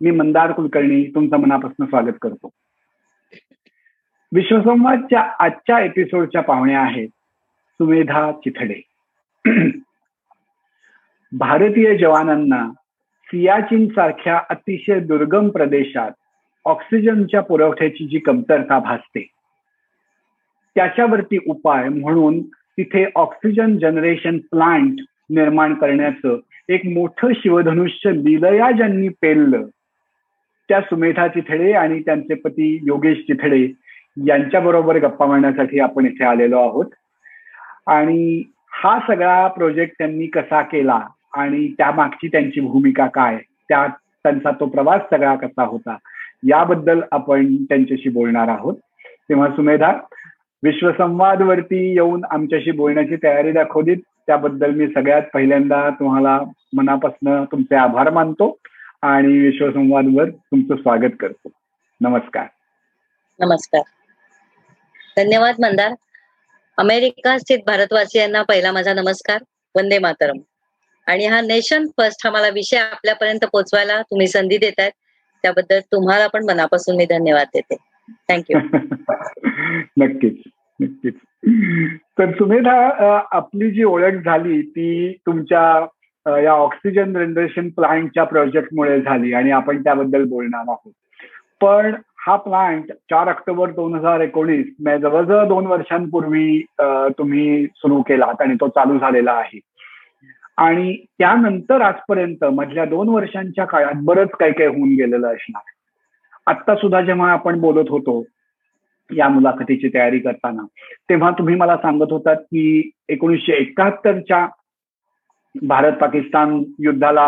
मी मंदार कुलकर्णी तुमचं मनापासून स्वागत करतो. विश्वसंवादच्या आजच्या एपिसोडच्या पाहुण्या आहेत सुमेधा चिथडे. भारतीय जवानांना सियाचिन सारख्या अतिशय दुर्गम प्रदेशात ऑक्सिजनच्या पुरवठ्याची जी कमतरता भासते त्याच्यावरती उपाय म्हणून तिथे ऑक्सिजन जनरेशन प्लांट निर्माण करण्याचं एक मोठं शिवधनुष्य लिलया ज्यांनी पेललं. त्या सुमेधा चिथडे आणि त्यांचे पती योगेश चिथडे यांच्याबरोबर गप्पा मारण्यासाठी आपण इथे आलेलो आहोत. आणि हा सगळा प्रोजेक्ट त्यांनी कसा केला आणि त्यामागची त्यांची भूमिका काय त्या त्यांचा तो प्रवास सगळा कसा होता याबद्दल आपण त्यांच्याशी बोलणार आहोत. तेव्हा सुमेधा विश्वसंवादवरती येऊन आमच्याशी बोलण्याची तयारी दाखवलीत. त्याबद्दल मी सगळ्यात पहिल्यांदा तुम्हाला मनापासून तुमचे आभार मानतो. आणि विश्वसंवाद वर तुमचं स्वागत करतो. नमस्कार. नमस्कार. धन्यवाद मंदार. अमेरिका स्थित भारतवासियांना पहिला माझा नमस्कार. वंदे मातरम. आणि हा नेशन फर्स्ट हा मला विषय आपल्यापर्यंत पोहोचवायला तुम्ही संधी देत आहेत त्याबद्दल तुम्हाला पण मनापासून मी धन्यवाद देते. थँक्यू नक्कीच नक्कीच. तर सुमेधा आपली जी ओळख झाली ती तुमच्या या ऑक्सिजन जनरेशन प्लांटच्या प्रोजेक्टमुळे झाली आणि आपण त्याबद्दल बोलणार आहोत. पण हा प्लांट चार ऑक्टोबर दोन हजार एकोणीस म्हणजे जवळजवळ दोन वर्षांपूर्वी तुम्ही सुरू केलात आणि तो चालू झालेला आहे. आणि त्यानंतर आजपर्यंत मधल्या दोन वर्षांच्या काळात बरंच काही काही होऊन गेलेलं असणार. आत्ता सुद्धा जेव्हा आपण बोलत होतो या मुलाखतीची तयारी करताना तेव्हा तुम्ही मला सांगत होतात की एकोणीसशे एकाहत्तरच्या भारत पाकिस्तान युद्धाला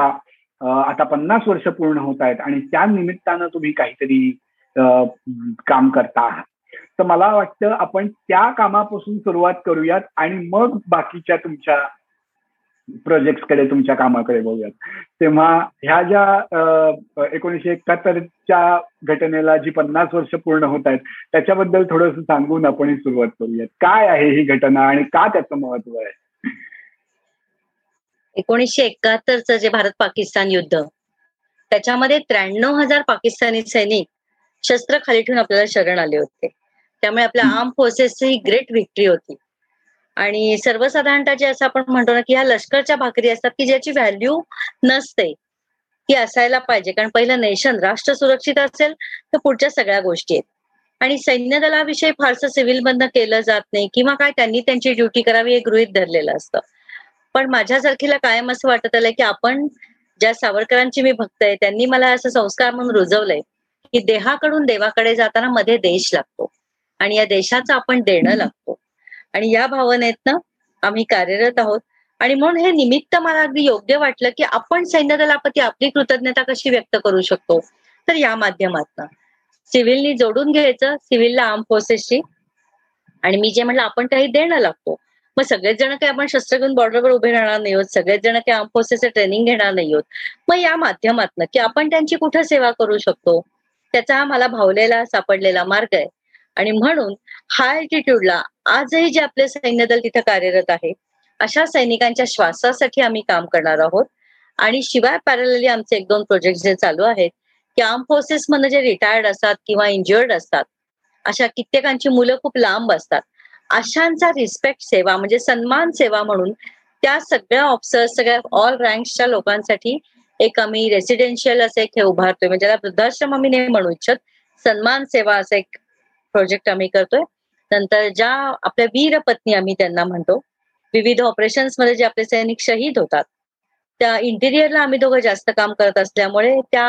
आता पन्नास वर्ष पूर्ण होत आहेत आणि त्या निमित्तानं तुम्ही काहीतरी काम करता आहात. तर मला वाटतं आपण त्या कामापासून सुरुवात करूयात आणि मग बाकीच्या तुमच्या प्रोजेक्टकडे तुमच्या कामाकडे बघूयात. तेव्हा ह्या ज्या एकोणीशे एकाहत्तरच्या घटनेला जी पन्नास वर्ष पूर्ण होत आहेत त्याच्याबद्दल थोडंसं सांगून आपण ही सुरुवात करूयात. काय आहे ही घटना आणि का त्याचं महत्त्व आहे? एकोणीसशे एकाहत्तरचं जे भारत पाकिस्तान युद्ध त्याच्यामध्ये त्र्याण्णव हजार पाकिस्तानी सैनिक शस्त्र खाली ठेवून आपल्याला शरण आले होते. त्यामुळे आपल्या आर्म फोर्सेसची ही ग्रेट व्हिक्ट्री होती. आणि सर्वसाधारणतः जे असं आपण म्हणतो ना की ह्या लष्करच्या भाकरी असतात की ज्याची व्हॅल्यू नसते ती असायला पाहिजे. कारण पहिलं नेशन राष्ट्र सुरक्षित असेल तर पुढच्या सगळ्या गोष्टी आहेत. आणि सैन्य दलाविषयी फारसं सिव्हिल बंद केलं जात नाही किंवा काय त्यांनी त्यांची ड्युटी करावी हे गृहित धरलेलं असतं. पण माझ्यासारखीला कायम असं वाटत आलंय की आपण ज्या सावरकरांची मी भक्त आहे त्यांनी मला असं संस्कार म्हणून रुजवलंय की देहाकडून देवाकडे जाताना मध्ये देश लागतो. आणि या देशाचं आपण देणं लागतो. आणि या भावनेतनं आम्ही कार्यरत आहोत. आणि म्हणून हे निमित्त मला अगदी योग्य वाटलं की आपण सैन्य दलापती आपली कृतज्ञता कशी व्यक्त करू शकतो? तर या माध्यमातनं. सिव्हिलनी जोडून घ्यायचं सिव्हिलला आर्म फोर्सेसची आणि मी जे म्हटलं आपण काही देणं लागतो. मग सगळेच जण काही आपण शस्त्र घेऊन बॉर्डरवर उभे राहणार नाही आहोत सगळेच जण काही आर्म फोर्सेसचं ट्रेनिंग घेणार नाही आहोत मग या माध्यमातनं की आपण त्यांची कुठं सेवा करू शकतो? त्याचा हा मला भावलेला सापडलेला मार्ग आहे. आणि म्हणून हाय अल्टिट्यूडला आजही जे आपले सैन्य दल तिथं कार्यरत आहे अशा सैनिकांच्या श्वासासाठी आम्ही काम करणार आहोत. आणि शिवाय पॅरलली आमचे एक दोन प्रोजेक्ट जे चालू आहेत की आर्म फोर्सेस जे रिटायर्ड असतात किंवा इंजुअर्ड असतात अशा कित्येकांची मुलं खूप लांब असतात. अशांचा रिस्पेक्ट सेवा म्हणजे सन्मान सेवा म्हणून त्या सगळ्या ऑफिसर्स सगळ्या ऑल रँक्सच्या लोकांसाठी एक आम्ही रेसिडेन्शियल असं एक हे उभारतोय. म्हणजे त्याला वृद्धाश्रम आम्ही नाही म्हणू इच्छित सन्मान सेवा असं एक प्रोजेक्ट आम्ही करतोय. नंतर ज्या आपल्या वीर पत्नी आम्ही त्यांना म्हणतो विविध ऑपरेशन्समध्ये जे आपले सैनिक शहीद होतात त्या इंटिरियरला आम्ही दोघं जास्त काम करत असल्यामुळे त्या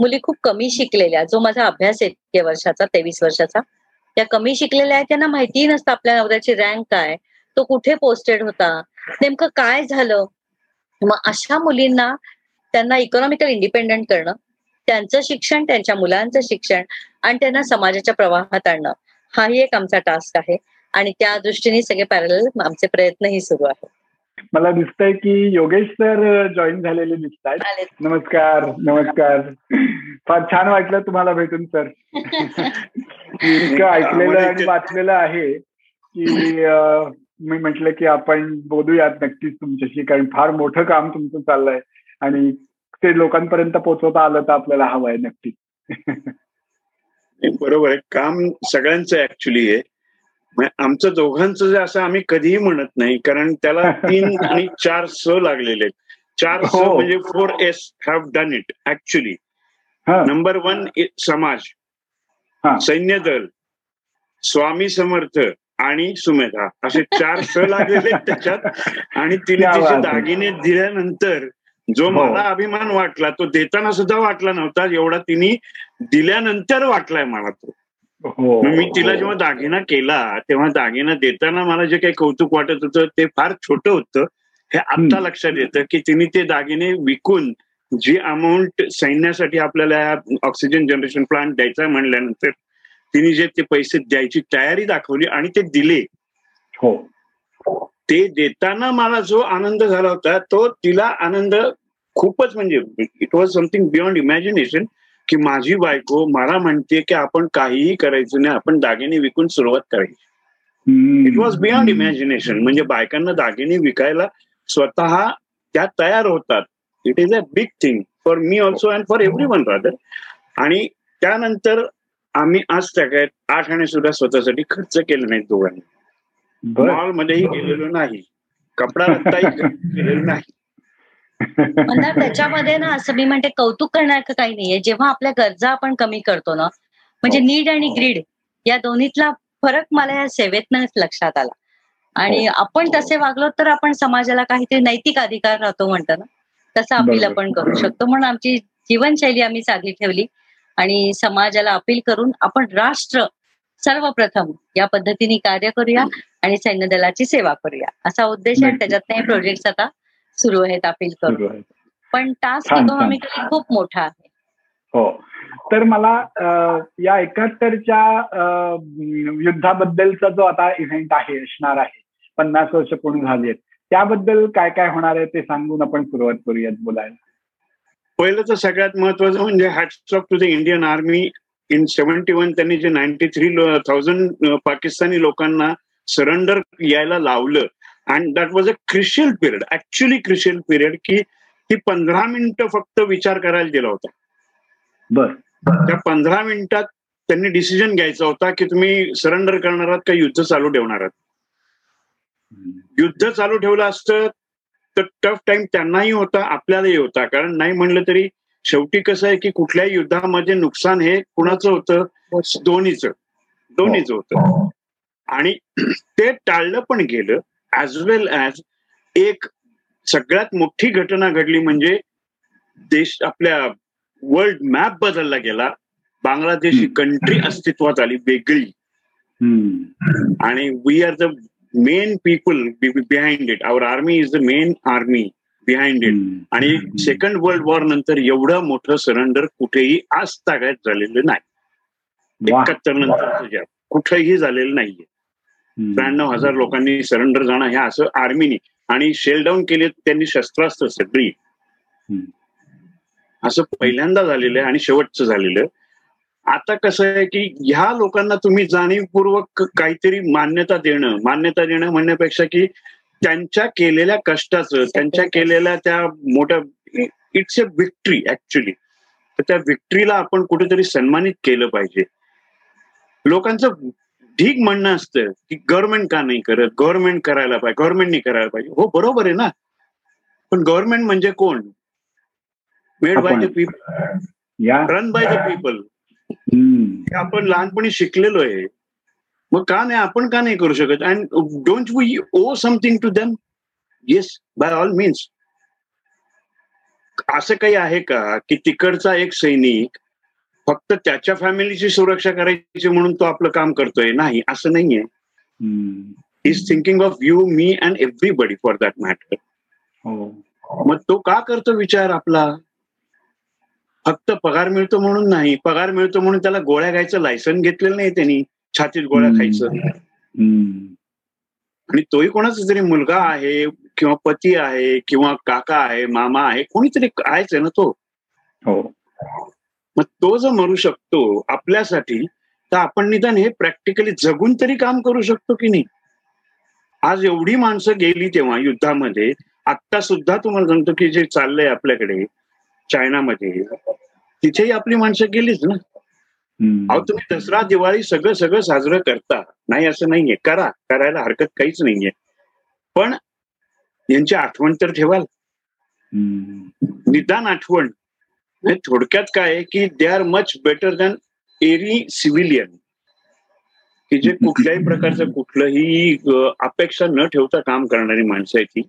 मुली खूप कमी शिकलेल्या. जो माझा अभ्यास आहे वर्षाचा तेवीस वर्षाचा त्या कमी शिकलेल्या आहेत त्यांना माहितीही नसतं आपल्या नवऱ्याची रँक काय. तो कुठे पोस्टेड होता? नेमकं काय झालं? मग अशा मुलींना त्यांना इकॉनॉमिकल इंडिपेंडंट करणं त्यांचं शिक्षण त्यांच्या मुलांचं शिक्षण आणि त्यांना समाजाच्या प्रवाहात आणणं हाही एक आमचा टास्क आहे. आणि त्या दृष्टीने सगळे पॅरल आमचे प्रयत्नही सुरू आहेत. मला दिसतंय की योगेश सर जॉईन झालेले दिसत आहेत नमस्कार नमस्कार. फार छान वाटलं तुम्हाला भेटून सर इतकं ऐकलेलं आणि वाचलेलं आहे की मी म्हटलं की आपण बोलूयात नक्कीच तुमच्याशी कारण फार मोठं काम तुमचं चाललंय आणि ते लोकांपर्यंत पोहोचवता आलं तर आपल्याला हवं आहे नक्कीच बरोबर आहे. काम सगळ्यांचं ऍक्च्युली आहे. आमचं दोघांचं जे असं आम्ही कधीही म्हणत नाही कारण त्याला तीन आणि चार स लागलेले चार स हो. म्हणजे forces have done it actually number one समाज. सैन्य दल. स्वामी समर्थ आणि सुमेधा. असे चार स लागलेले त्याच्यात. आणि तिने तिचे दागिने दिल्यानंतर जो हो. मला अभिमान वाटला तो देताना सुद्धा वाटला नव्हता एवढा तिने दिल्यानंतर वाटलाय मला तो. मी तिला हो. जेव्हा दागिना केला तेव्हा दागिना देताना मला जे काही कौतुक वाटत होतं ते फार छोटं होतं. हे आता लक्षात येतं की तिने ते दागिने विकून जी अमाऊंट सैन्यासाठी आपल्याला ऑक्सिजन जनरेशन प्लांट द्यायचा म्हणल्यानंतर तिने जे ते पैसे द्यायची तयारी दाखवली आणि ते दिले. हो. ते देताना मला जो आनंद झाला होता तो तिला आनंद खूपच म्हणजे it was something beyond imagination की माझी बायको मला म्हणते की आपण काहीही करायचं नाही आपण दागिने विकून सुरुवात करायची. इट वॉज बियॉन्ड इमॅजिनेशन म्हणजे बायकांना दागिने विकायला स्वतः त्या तयार होतात. It is a big thing for me also and for everyone rather आणि त्यानंतर आम्ही आज त्या आठ आणि सुद्धा स्वतःसाठी खर्च केले नाही दोघांनी. मॉलमध्येही गेलेलो नाही. कपडा केलेलो नाही. त्याच्यामध्ये ना असं मी म्हणते कौतुक करण्याचं काही नाहीये. जेव्हा आपल्या गरजा आपण कमी करतो ना म्हणजे नीड हो. आणि ग्रीड या दोन्हीतला फरक मला या सेवेतनं लक्षात आला. आणि हो. आपण तसे वागलो तर आपण समाजाला काहीतरी नैतिक अधिकार राहतो म्हणतो ना तसं अपील आपण करू शकतो. म्हणून आमची जीवनशैली आम्ही साधी ठेवली आणि समाजाला अपील करून आपण राष्ट्र सर्वप्रथम या पद्धतीने कार्य करूया आणि सैन्य दलाची सेवा करूया. असा उद्देश आहे त्याच्यात हे प्रोजेक्ट आता सुरू आहेत अपील करून. पण टास्क इकॉनॉमिकली खूप मोठा आहे. हो. तर मला या एकाहत्तरच्या युद्धाबद्दलचा जो आता इव्हेंट आहे असणार आहे पन्नास वर्ष पूर्ण झाली आहेत त्याबद्दल काय काय होणार आहे ते सांगून आपण सुरुवात करूयात बोलायला. पहिलं तर सगळ्यात महत्वाचं म्हणजे hats off to the Indian army in seventy one त्यांनी जे नाईन्टी थ्री थाउजंड पाकिस्तानी लोकांना सरेंडर यायला लावलं. And that was a crucial period actually crucial period की ती पंधरा मिनिटं फक्त विचार करायला दिला होता. बर. त्या पंधरा मिनिटात त्यांनी डिसिजन घ्यायचा होता की तुम्ही सरेंडर करणार आहात का युद्ध चालू ठेवणार आहात? युद्ध चालू ठेवलं असतं तर टफ टाइम त्यांनाही होता आपल्यालाही होता. कारण नाही म्हणलं तरी शेवटी कसं आहे की कुठल्याही युद्धामध्ये नुकसान हे कुणाचं होतं? दोन्हीच दोन्हीच होतं. आणि ते टाळलं पण गेलं. ऍज वेल ऍज एक सगळ्यात मोठी घटना घडली म्हणजे देश आपल्या वर्ल्ड मॅप बदलला गेला. बांगलादेश ही कंट्री अस्तित्वात आली वेगळी. आणि we are the main people behind it our army is the main army behind it आणि सेकंड वर्ल्ड वॉर नंतर एवढं मोठं सरेंडर कुठेही आज तागायत झालेलं नाही. एकाहत्तर नंतर कुठेही झालेलं नाहीये. त्र्याण्णव हजार लोकांनी सरेंडर जाणं हे असं आर्मीनी आणि शेलडाऊन केले त्यांनी शस्त्रास्त्र सगळी. असं पहिल्यांदा झालेलं आहे आणि शेवटचं झालेलं आता कसं आहे की ह्या लोकांना तुम्ही जाणीवपूर्वक काहीतरी मान्यता देणं मान्यता देणं म्हणण्यापेक्षा की त्यांच्या केलेल्या कष्टाचं त्यांच्या केलेल्या त्या मोठ्या इट्स अ विक्ट्री ऍक्च्युली तर त्या विक्ट्रीला आपण कुठेतरी सन्मानित केलं पाहिजे. लोकांचं ठीक म्हणणं असतं की गव्हर्नमेंट का नाही करत? गव्हर्नमेंट करायला पाहिजे. गव्हर्नमेंटनी करायला पाहिजे. हो बरोबर आहे ना? पण गव्हर्नमेंट म्हणजे कोण? Made by the people run by the people आपण लहानपणी शिकलेलो आहे. मग का नाही आपण का नाही करू शकत? And don't we owe something to them yes by all means असं काही आहे का की तिकडचा एक सैनिक फक्त त्याच्या फॅमिलीची सुरक्षा करायची म्हणून तो आपलं काम करतोय. नाही असं नाहीये. Is thinking of you me and everybody for that matter मग तो का करतो विचार आपला? फक्त पगार मिळतो म्हणून नाही. पगार मिळतो म्हणून त्याला गोळ्या घ्यायचं लायसन घेतलेलं नाही त्यांनी. छातीत गोळ्या खायचं. आणि तोही कोणाचा तरी मुलगा आहे किंवा पती आहे किंवा काका आहे मामा आहे कोणीतरी आहेच आहे ना तो. हो. मग तो जर मरू शकतो आपल्यासाठी तर आपण निदान हे प्रॅक्टिकली जगून तरी काम करू शकतो की नाही? आज एवढी माणसं गेली तेव्हा युद्धामध्ये आत्ता सुद्धा तुम्हाला सांगतो की जे चाललंय आपल्याकडे चायनामध्ये तिथेही आपली माणसं गेलीच ना. अहो तुम्ही दसरा दिवाळी सगळं सगळं साजरं करता. नाही असं नाहीये. करा. करायला हरकत काहीच नाहीये. पण यांची आठवण तर ठेवाल. निदान आठवण. थोडक्यात काय आहे की they are much better than any civilian की जे कुठल्याही प्रकारचं कुठलंही अपेक्षा न ठेवता काम करणारी माणसं आहे ती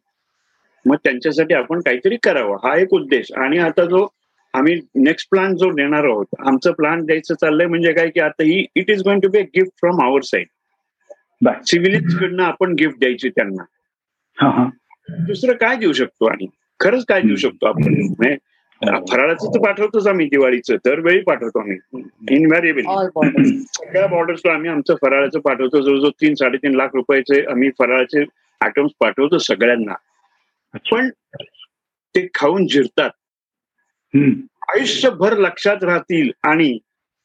मग त्यांच्यासाठी आपण काहीतरी करावं. हा एक उद्देश. आणि आता जो आम्ही नेक्स्ट प्लान जो देणार आहोत आमचं प्लान द्यायचं चाललंय म्हणजे काय की आता ही it is going to be a gift from our side civilians कडनं आपण गिफ्ट द्यायची त्यांना. दुसरं काय देऊ शकतो आणि खरंच काय देऊ शकतो आपण? फराळाचं तर पाठवतोच आम्ही दिवाळीचं दरवेळी पाठवतो आम्ही. इनव्हॅरिएबल सगळ्या बॉर्डर्सला आम्ही आमचं फराळाचं पाठवतो. जवळजवळ तीन साडेतीन लाख रुपयाचे आम्ही फराळाचे आयटम्स पाठवतो सगळ्यांना. पण ते खाऊन जिरतात. आयुष्यभर लक्षात राहतील. आणि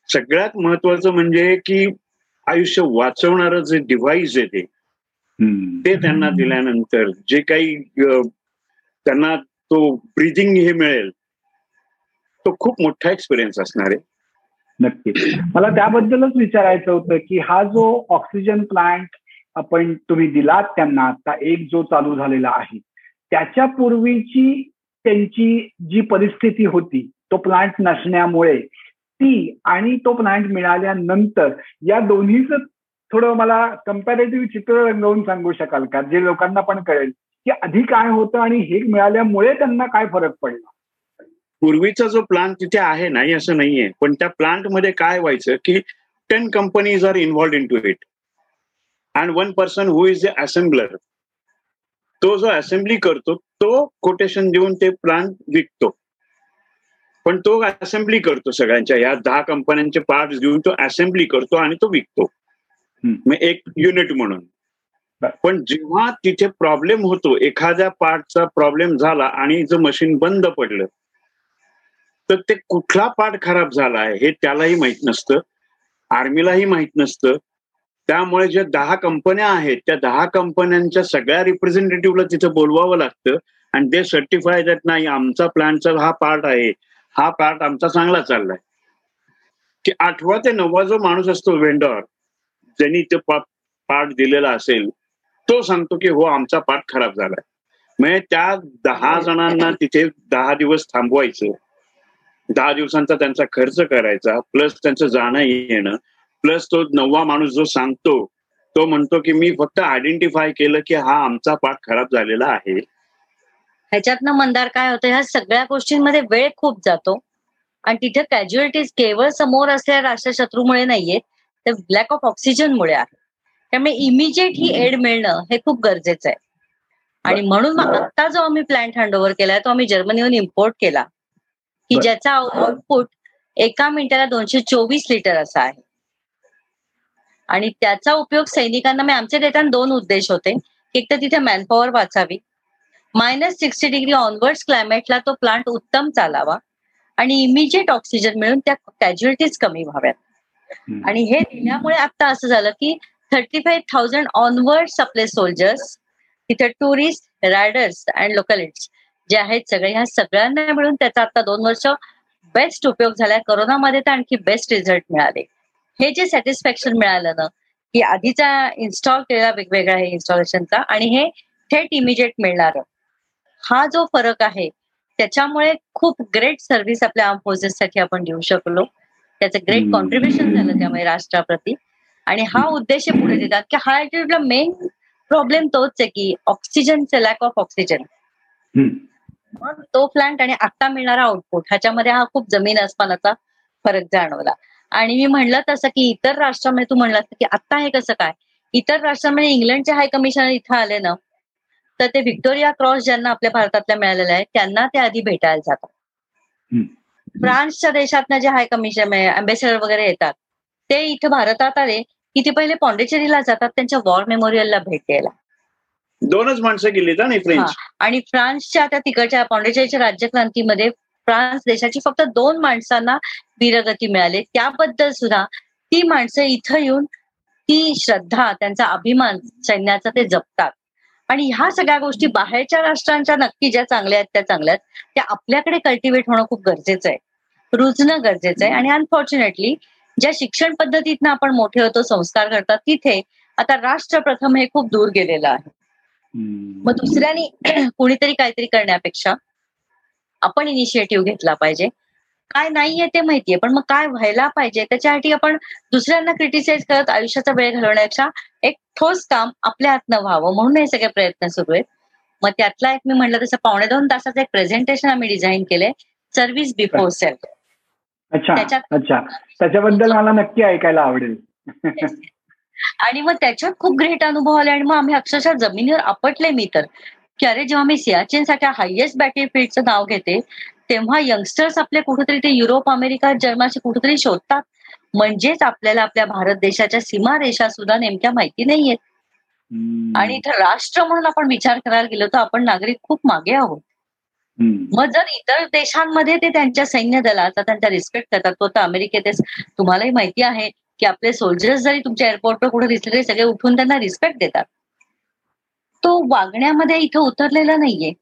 सगळ्यात महत्वाचं म्हणजे की आयुष्य वाचवणारं जे डिव्हाइस आहे ते त्यांना दिल्यानंतर जे काही त्यांना तो ब्रिदिंग हे मिळेल. तो खूप मोठा एक्सपिरियन्स असणार आहे. नक्की मला त्याबद्दलच विचारायचं होतं की हा जो ऑक्सिजन प्लांट आपण तुम्ही दिलात त्यांना आता एक जो चालू झालेला आहे त्याच्या पूर्वीची त्यांची जी परिस्थिती होती तो प्लांट नसण्यामुळे ती आणि तो प्लांट मिळाल्यानंतर या दोन्हीच थोडं मला कम्पॅरेटिव्ह चित्र रंगवून सांगू शकाल का? जे लोकांना पण कळेल की आधी काय होतं आणि हे मिळाल्यामुळे त्यांना काय फरक पडला? पूर्वीचा जो प्लांट तिथे आहे नाही असं नाहीये. पण त्या प्लांटमध्ये काय व्हायचं की ten companies are involved in to it and one person who is the assembler तो जो असेंब्ली करतो तो कोटेशन देऊन ते प्लांट विकतो. पण तो असेंब्ली करतो सगळ्यांच्या या दहा कंपन्यांचे पार्ट घेऊन तो असेंब्ली करतो आणि तो विकतो. एक युनिट म्हणून. पण जेव्हा तिथे प्रॉब्लेम होतो एखाद्या पार्टचा प्रॉब्लेम झाला आणि जर मशीन बंद पडलं तर ते कुठला पार्ट खराब झाला आहे हे त्यालाही माहीत नसतं आर्मीलाही माहीत नसतं. त्यामुळे ज्या दहा कंपन्या आहेत त्या दहा कंपन्यांच्या सगळ्या रिप्रेझेंटेटिव्हला तिथं बोलवावं लागतं आणि ते सर्टिफाय देत नाही आमचा प्लॅनचा हा पार्ट आहे हा पार्ट आमचा चांगला चाललाय. की आठवा ते नववा जो माणूस असतो वेंडर ज्यांनी ते पार्ट दिलेला असेल तो सांगतो की हो आमचा पार्ट खराब झालाय. म्हणजे त्या दहा जणांना तिथे दहा दिवस थांबवायचं. दहा दिवसांचा त्यांचा खर्च करायचा प्लस त्यांचं जाणं येणं प्लस तो नववा माणूस जो सांगतो तो म्हणतो की मी फक्त आयडेंटिफाय केलं की हा आमचा पाठ खराब झालेला आहे. ह्याच्यातनं मंदार काय होतं ह्या सगळ्या गोष्टींमध्ये वेळ खूप जातो. आणि तिथे कॅज्युअलिटीज केवळ समोर असलेल्या राष्ट्रशत्रूमुळे नाहीये तर ब्लॅक ऑफ ऑक्सिजनमुळे आहे. त्यामुळे इमिजिएट ही एड मिळणं हे खूप गरजेचं आहे. आणि म्हणून आता जो आम्ही प्लॅन्ट हँडओव्हर केलाय तो आम्ही जर्मनीहून इम्पोर्ट केला. की ज्याचा आउटपुट एका मिनिटाला दोनशे चोवीस लिटर असा आहे. आणि त्याचा उपयोग सैनिकांना मी आमचे देताना दोन उद्देश होते. एक तर तिथे मॅनपॉवर वाचावी. मायनस सिक्स्टी डिग्री ऑनवर्ड्स क्लायमेटला तो प्लांट उत्तम चालावा. आणि इमिजिएट ऑक्सिजन मिळून त्या कॅज्युअलिटीज कमी व्हाव्यात. आणि हे दिल्यामुळे आता असं झालं की थर्टी फाईव्ह थाउजंड ऑनवर्ड आपले सोल्जर्स तिथे टुरिस्ट रायडर्स अँड लोकलिट्स जे आहेत सगळे ह्या सगळ्यांना मिळून त्याचा आता दोन वर्ष बेस्ट उपयोग झालाय. करोनामध्ये तर आणखी बेस्ट रिझल्ट मिळाले. हे जे सॅटिस्फॅक्शन मिळालं ना की आधीचा इन्स्टॉल केलेला वेगवेगळा आहे इन्स्टॉलेशनचा आणि हे थेट इमिजिएट मिळणार. हा जो फरक आहे त्याच्यामुळे खूप ग्रेट सर्व्हिस आपल्या आर्म फोर्सेससाठी आपण देऊ शकलो. त्याचं ग्रेट कॉन्ट्रीब्युशन झालं त्यामुळे राष्ट्राप्रती. आणि हा उद्देश पुढे देतात की हा ऍटिट्यूडला मेन प्रॉब्लेम तोच आहे की ऑक्सिजनचं लॅक ऑफ ऑक्सिजन मग तो प्लांट आणि आता मिळणारा आउटपुट ह्याच्यामध्ये हा खूप जमीन अस्मानाचा फरक जाणवला. आणि मी म्हणलं तसं की इतर राष्ट्रामध्ये तू म्हणलं की आता हे कसं काय? इतर राष्ट्रांमध्ये इंग्लंडचे हाय कमिशनर इथं आले ना तर ते व्हिक्टोरिया क्रॉस ज्यांना आपल्या भारतातल्या मिळालेल्या आहे त्यांना ते आधी भेटायला जातात. फ्रान्सच्या देशातनं जे हाय कमिशन अम्बेसेडर वगैरे येतात ते इथं भारतात आले की ते पहिले पॉंडेचेरीला जातात त्यांच्या वॉर मेमोरियलला भेट द्यायला. दोनच माणसं गेली नाही फ्रेंच. आणि फ्रान्सच्या त्या तिकडच्या पॉंडेचेरीच्या राज्यक्रांतीमध्ये फ्रान्स देशाची फक्त दोन माणसांना वीरगती मिळाली. त्याबद्दल सुद्धा ती माणसं इथं येऊन ती श्रद्धा त्यांचा अभिमान सैन्याचा ते जपतात. आणि ह्या सगळ्या गोष्टी बाहेरच्या राष्ट्रांच्या नक्की ज्या चांगल्या आहेत त्या चांगल्या आहेत. त्या आपल्याकडे कल्टिवेट होणं खूप गरजेचं आहे. रुजणं गरजेचं आहे. आणि अनफॉर्च्युनेटली ज्या शिक्षण पद्धतीतनं आपण मोठे होतो संस्कार करतात तिथे आता राष्ट्र प्रथम हे खूप दूर गेलेलं आहे. मग दुसऱ्यानी कुणीतरी काहीतरी करण्यापेक्षा आपण इनिशिएटिव्ह घेतला पाहिजे. काय नाहीये ते माहितीये पण मग काय व्हायला पाहिजे? त्याच्यासाठी आपण दुसऱ्यांना क्रिटिसाइज करत आयुष्याचा वेळ घालवण्याच्या एक ठोस काम आपल्या हातनं व्हावं म्हणून हे सगळे प्रयत्न सुरू आहेत. मग त्यातला एक मी म्हटलं तसं पावणे दोन तासाचं एक प्रेझेंटेशन आम्ही डिझाईन केलंय सर्व्हिस बिफोर सेल्फ अच्छा त्याच्याबद्दल मला नक्की ऐकायला आवडेल. आणि मग त्याच्यात खूप ग्रेट अनुभव आले आणि मग आम्ही अक्षरशः जमिनीवर आपटले मी तर. की अरे जेव्हा मी सियाचीन सारख्या हायएस्ट बॅटल फील्डचं नाव घेते तेव्हा यंगस्टर्स आपले कुठेतरी ते युरोप अमेरिका जर्मनशी कुठेतरी शोधतात. म्हणजेच आपल्याला आपल्या भारत देशाच्या सीमारेषा सुद्धा नेमक्या माहिती नाहीयेत. आणि इथं राष्ट्र म्हणून आपण विचार करायला गेलो तर आपण नागरिक खूप मागे आहोत. मग जर इतर देशांमध्ये ते त्यांच्या सैन्य दलाचा त्यांचा रिस्पेक्ट करतात तो तर अमेरिकेत तुम्हालाही माहिती आहे. की आपले सोल्जर्स जरी तुमच्या एअरपोर्टवर कुठे दिसले तरी सगळे उठून त्यांना रिस्पेक्ट देतात. तो वागण्यामध्ये इथं उतरलेला नाहीये.